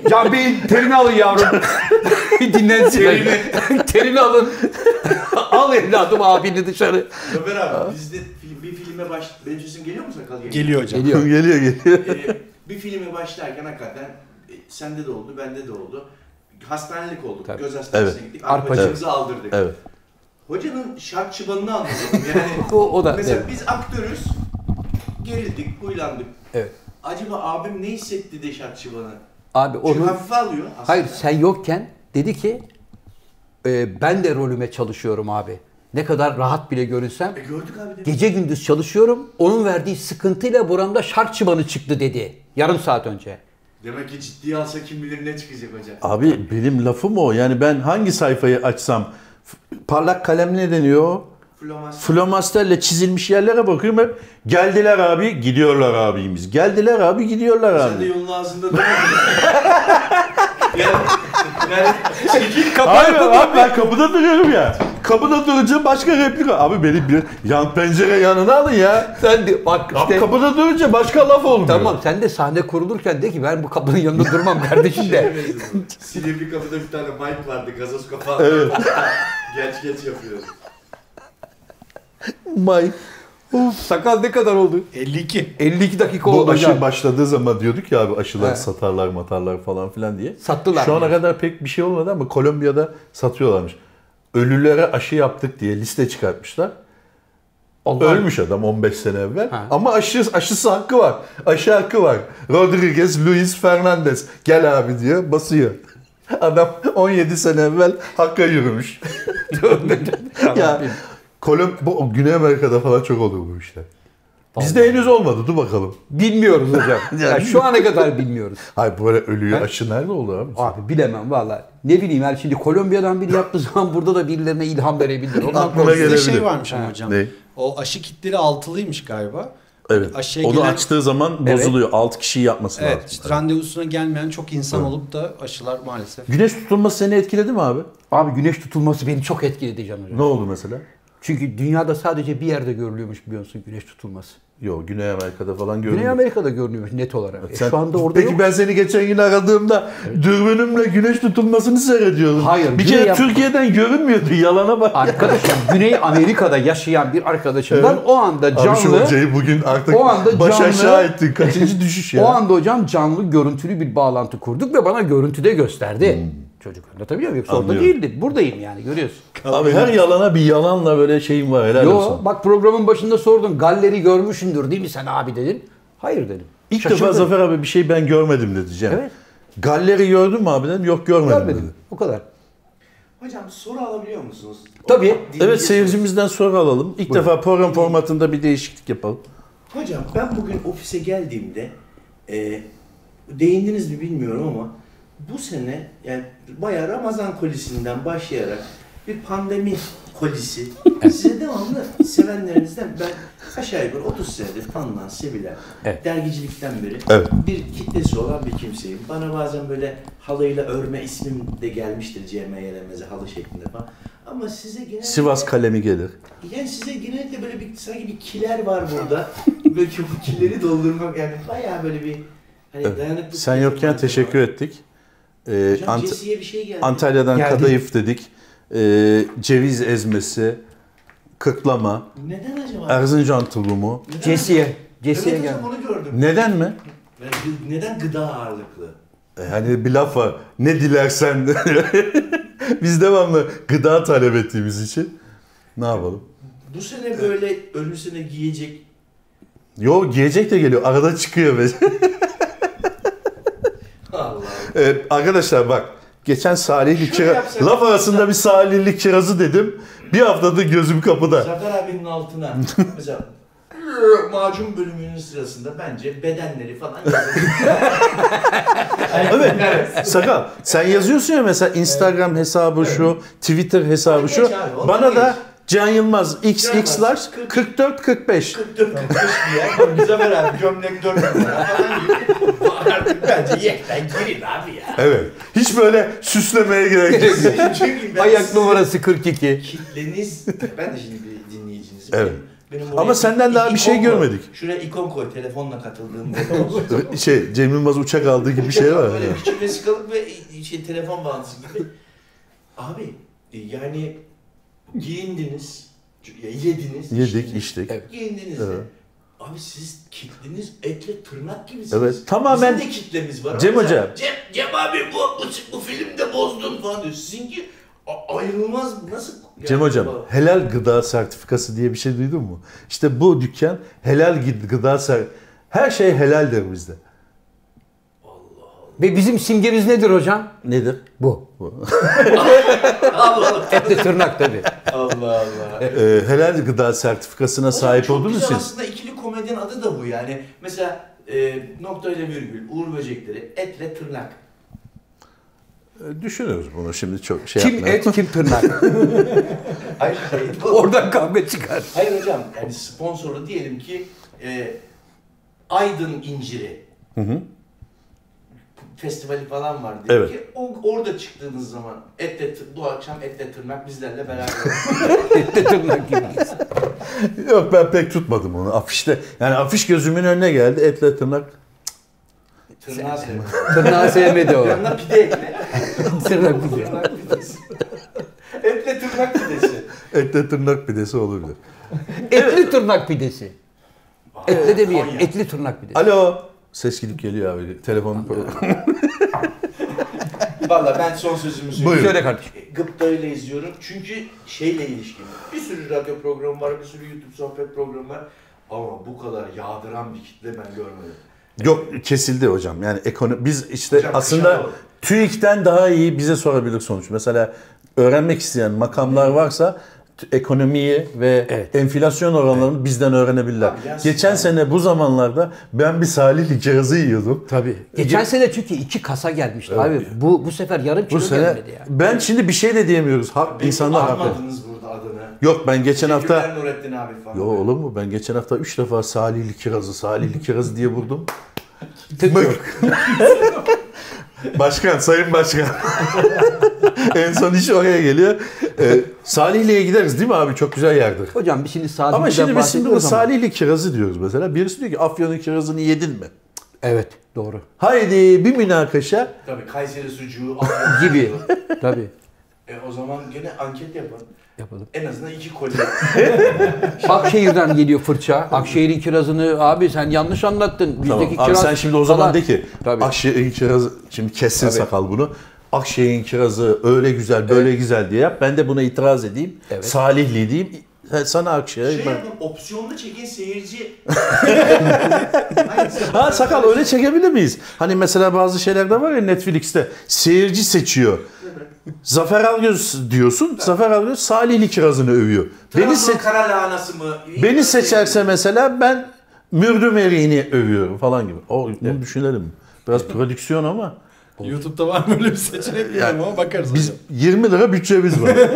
S2: Can Bey terini alın yavrum. Dinlensin. Terini. terini alın. Al evladım abini dışarı.
S4: Ömer abi bizde bir filme baş... Benim sesim geliyor mu sakal?
S3: Geliyor hocam.
S2: Geliyor.
S1: geliyor geliyor.
S4: Ee, bir filme başlarken hakikaten e, sende de oldu, bende de oldu. Hastanelik olduk.
S2: Tabii.
S4: Göz hastanesine
S1: Evet.
S4: gittik.
S2: Arpacık.
S4: Arpacığımızı aldırdık.
S1: Evet.
S4: Hocanın şark çıbanını anladım. Yani
S2: O, o da.
S4: mesela
S2: evet.
S4: biz aktörüz. Gerildik, huylandık.
S2: Evet.
S4: Acaba abim ne hissetti de şark çıbanı?
S2: Abi
S4: Çünkü
S2: onu
S4: hafife alıyor aslında.
S2: hayır sen yokken dedi ki e, ben de rolüme çalışıyorum abi. Ne kadar rahat bile görünsem
S4: E gördük abi de.
S2: gece gündüz çalışıyorum. Onun verdiği sıkıntıyla buramda şark çıbanı çıktı dedi. Yarım saat önce.
S4: Demek ki ciddiye alsa kim bilir ne çıkacak hoca.
S1: Abi benim lafım o. Yani ben hangi sayfayı açsam parlak kalem ne deniyor? Flomasterle çizilmiş yerlere bakıyorum hep. Geldiler abi, gidiyorlar abimiz. Geldiler abi, gidiyorlar
S4: Sen de
S1: abi.
S4: yolun ağzında durmadın. yani, yani çekil
S1: Hayır abi ben kapıda duruyorum ya. Kapıda durunca başka replik. Abi beni bir yan pencere yanına alın ya.
S2: Sen de bak
S1: Abi
S2: işte
S1: kapıda durunca başka laf olmuyor.
S2: tamam sen de sahne kurulurken de ki ben bu kapının yanında durmam kardeşim de.
S4: Silivri kapıda bir tane mic vardı gazoz kapağı.
S1: Evet.
S4: geç geç yapıyor.
S1: May.
S2: Uf, sakal ne kadar oldu?
S3: 52.
S2: 52 dakika
S1: Bu
S2: oldu
S1: aşı
S2: hocam.
S1: başladığı zaman diyorduk ya abi aşılar
S2: Evet.
S1: satarlar matarlar falan filan diye.
S2: Sattılar
S1: Şu ana
S2: mı?
S1: kadar pek bir şey olmadı ama Kolombiya'da satıyorlarmış. Ölülere aşı yaptık diye liste çıkartmışlar.
S2: Allah-
S1: Ölmüş adam 15 sene evvel.
S2: Ha.
S1: Ama aşı, aşısı hakkı var. Aşı hakkı var. Rodriguez, Luis Fernandez. Gel abi diyor basıyor. Adam 17 sene evvel hakka yürümüş. ya, Kolom bu Güney Amerika'da falan çok oluyor bu işler. Bizde henüz olmadı. Dur bakalım.
S2: Bilmiyoruz hocam. yani şu ana kadar bilmiyoruz.
S1: Hayır böyle ölüyor. Aşı nerede oldu abi?
S2: Abi bilemem valla. Ne bileyim yani şimdi Kolombiya'dan biri yaptığı zaman burada da birilerine ilham verebilir. Ondan.
S3: Bizde
S1: gelebilir.
S3: şey varmış ama hocam.
S1: Ne?
S3: O aşı kitleri altılıymış galiba.
S1: Evet.
S3: Aşıya
S1: Onu
S3: gelen-
S1: açtığı zaman bozuluyor. 6 kişiyi yapması
S3: Evet,
S1: lazım.
S3: işte randevusuna gelmeyen çok insan olup da aşılar maalesef.
S1: Güneş tutulması seni etkiledi mi abi?
S2: Abi güneş tutulması beni çok etkiledi Can Hocam.
S1: Ne oldu mesela?
S2: Çünkü dünyada sadece bir yerde görülüyormuş biliyorsun güneş tutulması.
S1: Yok Güney Amerika'da falan gördüm.
S2: Güney Amerika'da görünüyormuş net olarak. E,
S1: Sen-
S2: şu anda orada
S1: Peki
S2: yok.
S1: ben seni geçen gün aradığımda dürbünümle güneş tutulmasını seyrediyordum.
S2: Hayır,
S1: Bir kere
S2: yap-
S1: Türkiye'den görünmüyordu. Yalana bak.
S2: Arkadaşım Güney Amerika'da yaşayan bir arkadaşımdan
S1: Evet.
S2: o anda
S1: Abi şu
S2: canlı
S1: hocayı bugün artık
S2: O anda
S1: baş
S2: canlı-
S1: aşağı ettin. Kaçıncı düşüş ya?
S2: o anda hocam canlı görüntülü bir bağlantı kurduk ve bana görüntüde gösterdi. Çocuk anlatabiliyor muyum? Yoksa orada.
S1: Anlıyorum.
S2: değildi. Buradayım yani görüyorsun.
S1: Abi her yalana bir yalanla böyle şeyim var. Helal
S2: Yo
S1: olsun.
S2: bak programın başında sordun. Galleri görmüşsündür değil mi sen abi dedin. Hayır dedim.
S1: İlk
S2: Şaşırdım.
S1: defa Zafer abi bir şey ben görmedim dedi Cem.
S2: Evet.
S1: Galleri gördün mü abi dedim. Yok görmedim,
S2: Görmedim.
S1: dedi.
S2: O kadar.
S4: Hocam soru alabiliyor musunuz?
S2: Tabii.
S4: Dinleyici
S1: Evet seyircimizden soru alalım. İlk defa program formatında bir değişiklik yapalım.
S4: Hocam ben bugün ofise geldiğimde e, değindiniz mi bilmiyorum ama bu sene yani bayağı Ramazan kolisinden başlayarak bir pandemi kolisi size devamlı sevenlerinizden ben aşağı yukarı 30 senedir tanınan, sevilen,
S2: Evet.
S4: dergicilikten beri
S1: Evet.
S4: bir kitlesi olan bir kimseyim. Bana bazen böyle halıyla örme ismim de gelmiştir CMYLMZ halı şeklinde falan. Ama size genellikle...
S1: Sivas kalemi gelir.
S4: Yani size genellikle böyle bir sanki bir kiler var burada. böyle bu kileri doldurmak yani bayağı böyle bir hani
S1: Evet. Sen yokken teşekkür ettik.
S4: Hocam
S1: Ant-
S4: bir şey geldi.
S1: Antalya'dan
S2: Geldi.
S1: kadayıf dedik. Ee, ceviz ezmesi, kıklama,
S4: Neden acaba?
S1: Erzincan tulumu.
S4: Neden?
S2: Cesiye. Cesiye
S4: Evet
S2: gel.
S4: hocam onu gördüm.
S1: Neden mi?
S4: Neden gıda ağırlıklı?
S1: E, Hani bir laf var. Ne dilersen. Biz devamlı gıda talep ettiğimiz için. Ne yapalım?
S4: Bu sene böyle önüsüne giyecek
S1: Yo giyecek de geliyor. Arada çıkıyor. Ee, arkadaşlar bak. Geçen Salihli
S4: Şöyle
S1: kira...
S4: yapsak-
S1: Laf arasında bir Salihli kirazı dedim. Bir haftadır gözüm kapıda.
S4: Zafer abinin altına mesela macun bölümünün sırasında bence bedenleri falan.
S1: Evet. Sakal sen yazıyorsun ya mesela Instagram hesabı şu, Twitter hesabı şu. Bana da Can Yılmaz XX'lar
S4: Yılmaz,
S1: 44 45.
S4: 44 45 diye. Zafer abi gömlek 4 lira falan gibi. Artık bence yekten girin abi ya.
S1: Evet. Hiç böyle süslemeye gerek yok.
S2: Ayak numarası 42.
S4: Kitleniz, ben de şimdi bir dinleyicinizim.
S1: Evet.
S4: Benim
S1: Ama senden daha bir şey
S4: koy.
S1: görmedik.
S4: Şuraya ikon koy, telefonla katıldığım
S1: şey Cem Yılmaz uçak aldığı gibi bir şey var.
S4: Böyle küçük vesikalık ve şey, telefon bağlantısı gibi. Abi e, yani giyindiniz, yediniz,
S1: Yedik,
S4: içtiniz,
S1: içtik.
S2: Evet.
S4: Giyindiniz de.
S1: Evet.
S4: Abi siz kitleniz etle tırnak gibisiniz.
S1: Evet, tamamen-
S4: Bizim de kitlemiz var.
S1: Cem
S4: sen, Cem, Cem abi bu, bu, bu filmde bozdun falan diyor. Sizinki ayrılmaz nasıl? yani
S1: Cem Hocam
S4: bu-
S1: helal gıda sertifikası diye bir şey duydun mu? İşte bu dükkan helal gı- gıda ser her şey helaldir bizde.
S2: Ve bizim simgemiz nedir hocam?
S1: Nedir?
S2: Bu.
S4: Allah
S2: Etli tırnak tabii.
S4: Allah. Allah.
S1: Ee, helal gıda sertifikasına sahip
S4: Çok
S1: olduğumuz
S4: güzel
S1: için
S4: aslında ikili komedinin adı da bu yani. Mesela e, nokta ile virgül, uğur böcekleri, etle tırnak.
S1: e, düşünürüz bunu şimdi çok şey
S2: Kim
S1: yapmayalım.
S2: et kim tırnak.
S4: Hayır, hayır.
S2: Oradan kavga çıkar.
S4: Hayır hocam, yani sponsoru diyelim ki e, Aydın inciri. Festivali falan var diyelim
S1: Evet.
S4: ki o, orada çıktığınız zaman etle bu akşam etle tırnak bizlerle beraber.
S2: Etli tırnak gibi.
S1: Yok ben pek tutmadım onu afişte. Yani afiş gözümün önüne geldi etle tırnak.
S4: Tırnağı sevmiyorum.
S2: Tırnağı sevmedi o.
S4: Yanına pide ekle.
S2: Tırnak gibi.
S4: Tırnak pidesi. etle tırnak pidesi.
S1: Etle tırnak pidesi olabilir.
S2: Etli tırnak pidesi. Etli demeyelim.
S4: Konya.
S2: Etli tırnak pidesi.
S1: Alo. Ses gidip geliyor abi. Telefon
S4: Valla ben son sözümü söyleyeyim.
S2: Söyle kardeşim.
S4: Gıpta ile izliyorum. Çünkü şeyle ilişkili. Bir sürü radyo programı var, bir sürü YouTube sohbet programı var. Ama bu kadar yağdıran bir kitle ben görmedim.
S1: Yok kesildi hocam. Yani ekonomi biz işte
S4: Hocam,
S1: aslında. TÜİK'ten daha iyi bize sorabilir sonuç. Mesela öğrenmek isteyen makamlar varsa ekonomiyi ve
S2: Evet.
S1: enflasyon oranlarını bizden öğrenebilirler.
S4: Tabii
S1: Geçen
S4: yani.
S1: sene bu zamanlarda ben bir salihli kirazı yiyordum.
S2: Tabii. Geçen sene çünkü iki kasa gelmişti abi. Bu bu sefer yarım kilo
S1: Bu sene
S2: gelmedi ya.
S1: ben şimdi bir şey de diyemiyoruz. Hak, insanlar haklı.
S4: burada adını.
S1: Yok ben geçen hafta
S4: Nurettin abi falan.
S1: Yo olur mu? Ben geçen hafta 3 defa salihli kirazı, salihli kirazı diye vurdum.
S2: Tık yok.
S1: Başkan, sayın başkan. en son iş oraya geliyor. Ee, Salihli'ye gideriz değil mi abi? Çok güzel yerdir.
S2: Hocam şimdi Salihli'den
S1: Ama şimdi biz şimdi bu Salihli kirazı diyoruz mesela. Birisi diyor ki Afyon'un kirazını yedin mi?
S2: Evet doğru.
S1: Haydi bir münakaşa.
S4: Tabii Kayseri sucuğu, Afyon
S2: Gibi. Tabii.
S4: E o zaman gene anket yapalım.
S2: Yapalım.
S4: En azından iki koli.
S2: Akşehir'den geliyor fırça. Akşehir'in kirazını abi sen yanlış anlattın. Bizdeki
S1: Tamam. Abi
S2: kiraz
S1: sen şimdi o zaman
S2: falan-
S1: de ki
S2: Tabii.
S1: Akşehir'in kirazı, şimdi kessin
S2: Tabii.
S1: sakal bunu. Akşehir'in kirazı öyle güzel böyle güzel diye yap. Ben de buna itiraz edeyim.
S2: Evet.
S1: Salihli diyeyim. Sana Akşehir.
S4: şey
S1: ben-
S4: yapın, opsiyonlu çekin seyirci.
S1: Ha sakal öyle çekebilir miyiz? Hani mesela bazı şeylerde var ya Netflix'te seyirci seçiyor. Zafer Algöz diyorsun. Zafer Algöz Salihli kirazını övüyor. Beni
S4: Trabzon
S1: se-
S4: kara lahanası mı?
S1: beni seçerse mesela ben mürdüm eriğini övüyorum falan gibi. O bunu düşünelim. Biraz prodüksiyon ama
S3: YouTube'da var mı öyle bir seçenek bilmiyorum ama bakarız
S1: Biz
S3: hocam.
S1: 20 lira bütçemiz var.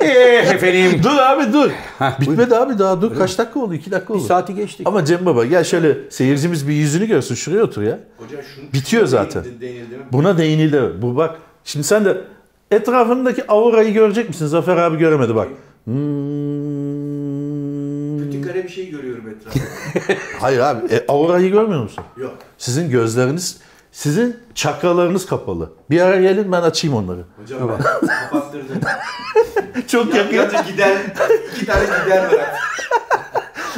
S2: Eh efendim.
S1: dur abi dur.
S2: Heh,
S1: Bitmedi abi daha dur. Kaç dakika oldu? 2 dakika
S2: Bir
S1: oldu.
S2: saati geçtik.
S1: Ama Cem Baba gel şöyle seyircimiz bir yüzünü görsün. Şuraya otur ya.
S4: Hocam şunu
S1: Bitiyor zaten.
S4: değinildi- mi?
S1: Buna değinildi. Bu bak. Şimdi sen de etrafındaki aurayı görecek misin? Zafer abi göremedi bak. Hmm.
S4: Kötü kare bir şey görüyorum etrafta.
S1: Hayır abi. E, aurayı görmüyor musun?
S4: Yok.
S1: Sizin gözleriniz, sizin çakralarınız kapalı. Bir ara gelin ben açayım onları.
S4: Hocam ben kapattırdım.
S1: Çok
S4: Ya, yalnızca gider, iki tane gider var.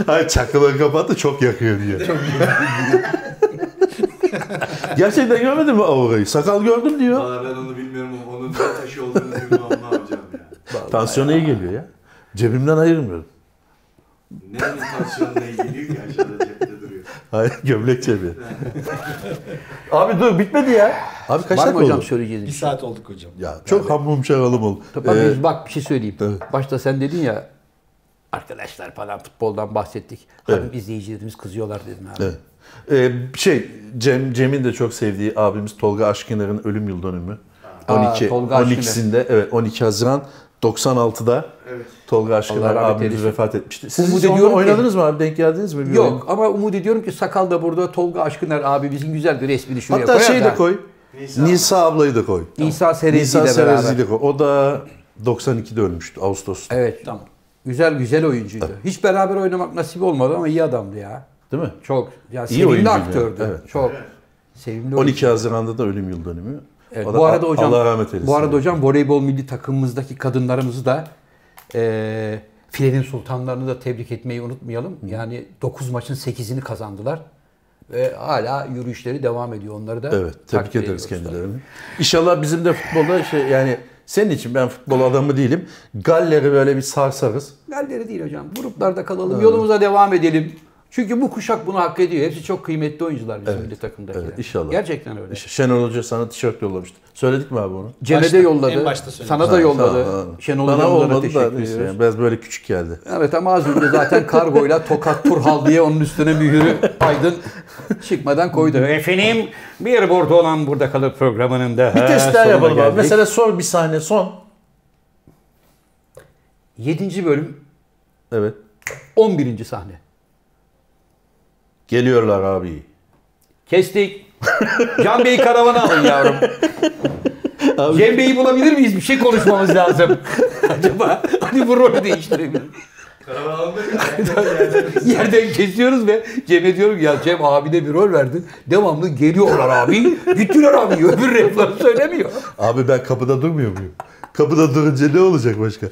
S1: Hayır çakraları kapattı çok yakıyor diye. Gerçekten görmedin mi aurayı? Sakal gördüm diyor.
S4: Valla ben onu bilmiyorum ama onun ne taşı olduğunu bilmiyorum ama hocam ya.
S1: Tansiyona iyi geliyor ya. Cebimden ayırmıyorum.
S4: Nerenin tansiyonuna ilgili ki aşağıda cepte duruyor.
S1: Hayır gömlek cebi. Abi dur bitmedi ya. Abi kaç dakika
S2: hocam
S1: oldu?
S2: söyleyeceğiniz
S3: Bir
S2: şey?
S3: saat olduk hocam.
S1: Ya çok hamum şaralım oldu.
S2: Tabii
S1: Ee,
S2: biz bak bir şey söyleyeyim.
S1: Evet.
S2: Başta sen dedin ya arkadaşlar falan futboldan bahsettik. Hanım izleyicilerimiz kızıyorlar dedin abi.
S1: Evet. Ee, şey Cem Cem'in de çok sevdiği abimiz Tolga Aşkiner'in ölüm yıl dönümü.
S2: Aa,
S1: 12
S2: Tolga Aşkiner.
S1: 12'sinde evet 12 Haziran 96'da
S4: Evet.
S1: Tolga
S2: rahmet
S1: abimiz vefat etmişti. Siz
S2: Umut ediyorum ki-
S1: oynadınız mı abi? Denk geldiniz mi? Bir oyun?
S2: Yok ama umut ediyorum ki Sakal da burada Tolga Aşkıner abimizin güzel bir resmini şuraya
S1: Hatta
S2: koyar
S1: şeyi de koy.
S4: Nisa.
S1: Nisa, ablayı da koy. Nisa
S2: ile
S1: Serez'i
S2: beraber.
S1: de koy. O da 92'de ölmüştü Ağustos'ta.
S2: Evet.
S3: Tamam.
S2: Güzel güzel oyuncuydu. Hiç beraber oynamak nasip olmadı ama iyi adamdı ya.
S1: Değil mi?
S2: Çok. Ya
S1: İyi
S2: sevimli aktördü.
S1: yani, evet.
S2: Çok. Sevimli
S1: 12 Haziran'da da ölüm yıl dönümü.
S2: Evet, bu arada
S1: Allah
S2: hocam
S1: rahmet eylesin.
S2: bu arada hocam voleybol milli takımımızdaki kadınlarımızı da e, filenin sultanlarını da tebrik etmeyi unutmayalım. Yani 9 maçın 8'ini kazandılar ve hala yürüyüşleri devam ediyor. Onları da
S1: Evet, tebrik ederiz kendilerini. İnşallah bizim de futbolda şey yani senin için ben futbol adamı değilim. Galler'i böyle bir sarsarız.
S2: Galleri değil hocam. Gruplarda kalalım. Yolumuza devam edelim. Çünkü bu kuşak bunu hak ediyor. Hepsi çok kıymetli oyuncular bizim milli takımdakiler.
S1: evet, inşallah.
S2: Gerçekten öyle.
S1: Şenol Hoca sana tişört yollamıştı. Söyledik mi abi onu?
S2: Cem'e de yolladı.
S3: en başta söyledim.
S2: Sana da
S1: Ha,
S2: yolladı.
S1: tamam, tamam.
S2: Şenol
S1: olmadı
S2: teşekkür
S1: da
S2: ediyoruz.
S1: yani biraz böyle küçük geldi.
S2: Evet ama az önce zaten kargoyla Tokat Turhal diye onun üstüne mühürü Aydın çıkmadan koydu. Efendim bir burada olan burada kalır programının da
S1: Bir test daha yapalım abi. Mesela sor bir sahne son.
S2: 7. bölüm
S1: Evet.
S2: 11. sahne.
S1: Geliyorlar abi.
S2: Kestik. Can Bey'i karavana alın yavrum. Cem Bey'i bulabilir miyiz? Bir şey konuşmamız lazım. Acaba hani bu rolü değiştirebilir. Yerden kesiyoruz ve Cem'e diyorum ya Cem abine bir rol verdin. Devamlı geliyorlar abi. Gittiler abi. Öbür refleri söylemiyor.
S1: Abi ben kapıda durmuyor muyum? Kapıda durunca ne olacak başka?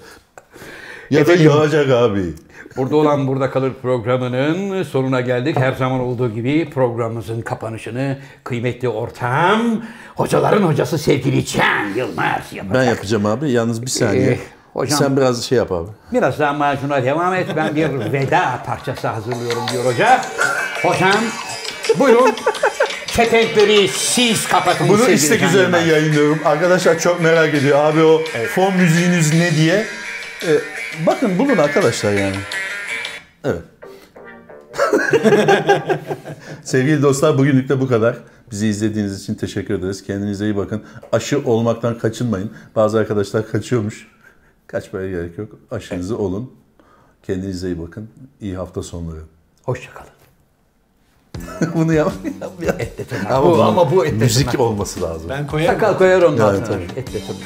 S1: Ya da yağacak abi.
S2: Burada olan Burada Kalır programının sonuna geldik. Her zaman olduğu gibi programımızın kapanışını kıymetli ortağım, hocaların hocası sevgili Can Yılmaz yapacak.
S1: Ben yapacağım abi. Yalnız bir saniye.
S2: Ee, hocam-
S1: Sen biraz şey yap abi.
S2: Biraz daha macuna devam et. Ben bir veda parçası hazırlıyorum diyor hoca. Hocam buyurun. Kepenkleri siz kapatın.
S1: Bunu istek üzerine
S2: Yılmaz.
S1: yayınlıyorum. Arkadaşlar çok merak ediyor. Abi o fon müziğiniz ne diye. Ee, bakın bulun arkadaşlar yani. Evet. Sevgili dostlar bugünlük de bu kadar. Bizi izlediğiniz için teşekkür ederiz. Kendinize iyi bakın. Aşı olmaktan kaçınmayın. Bazı arkadaşlar kaçıyormuş. Kaçmaya gerek yok. Aşınızı olun. Kendinize iyi bakın. İyi hafta sonları.
S2: Hoşçakalın.
S1: Bunu yap.
S2: Etle tırnak.
S1: Ama,
S2: Bu- ama bu etle
S1: müzik
S2: tırnak.
S1: olması lazım.
S3: Ben koyarım.
S2: Sakal koyar onun
S1: Evet,
S2: altına.
S1: tabii.
S2: Etle tırnak.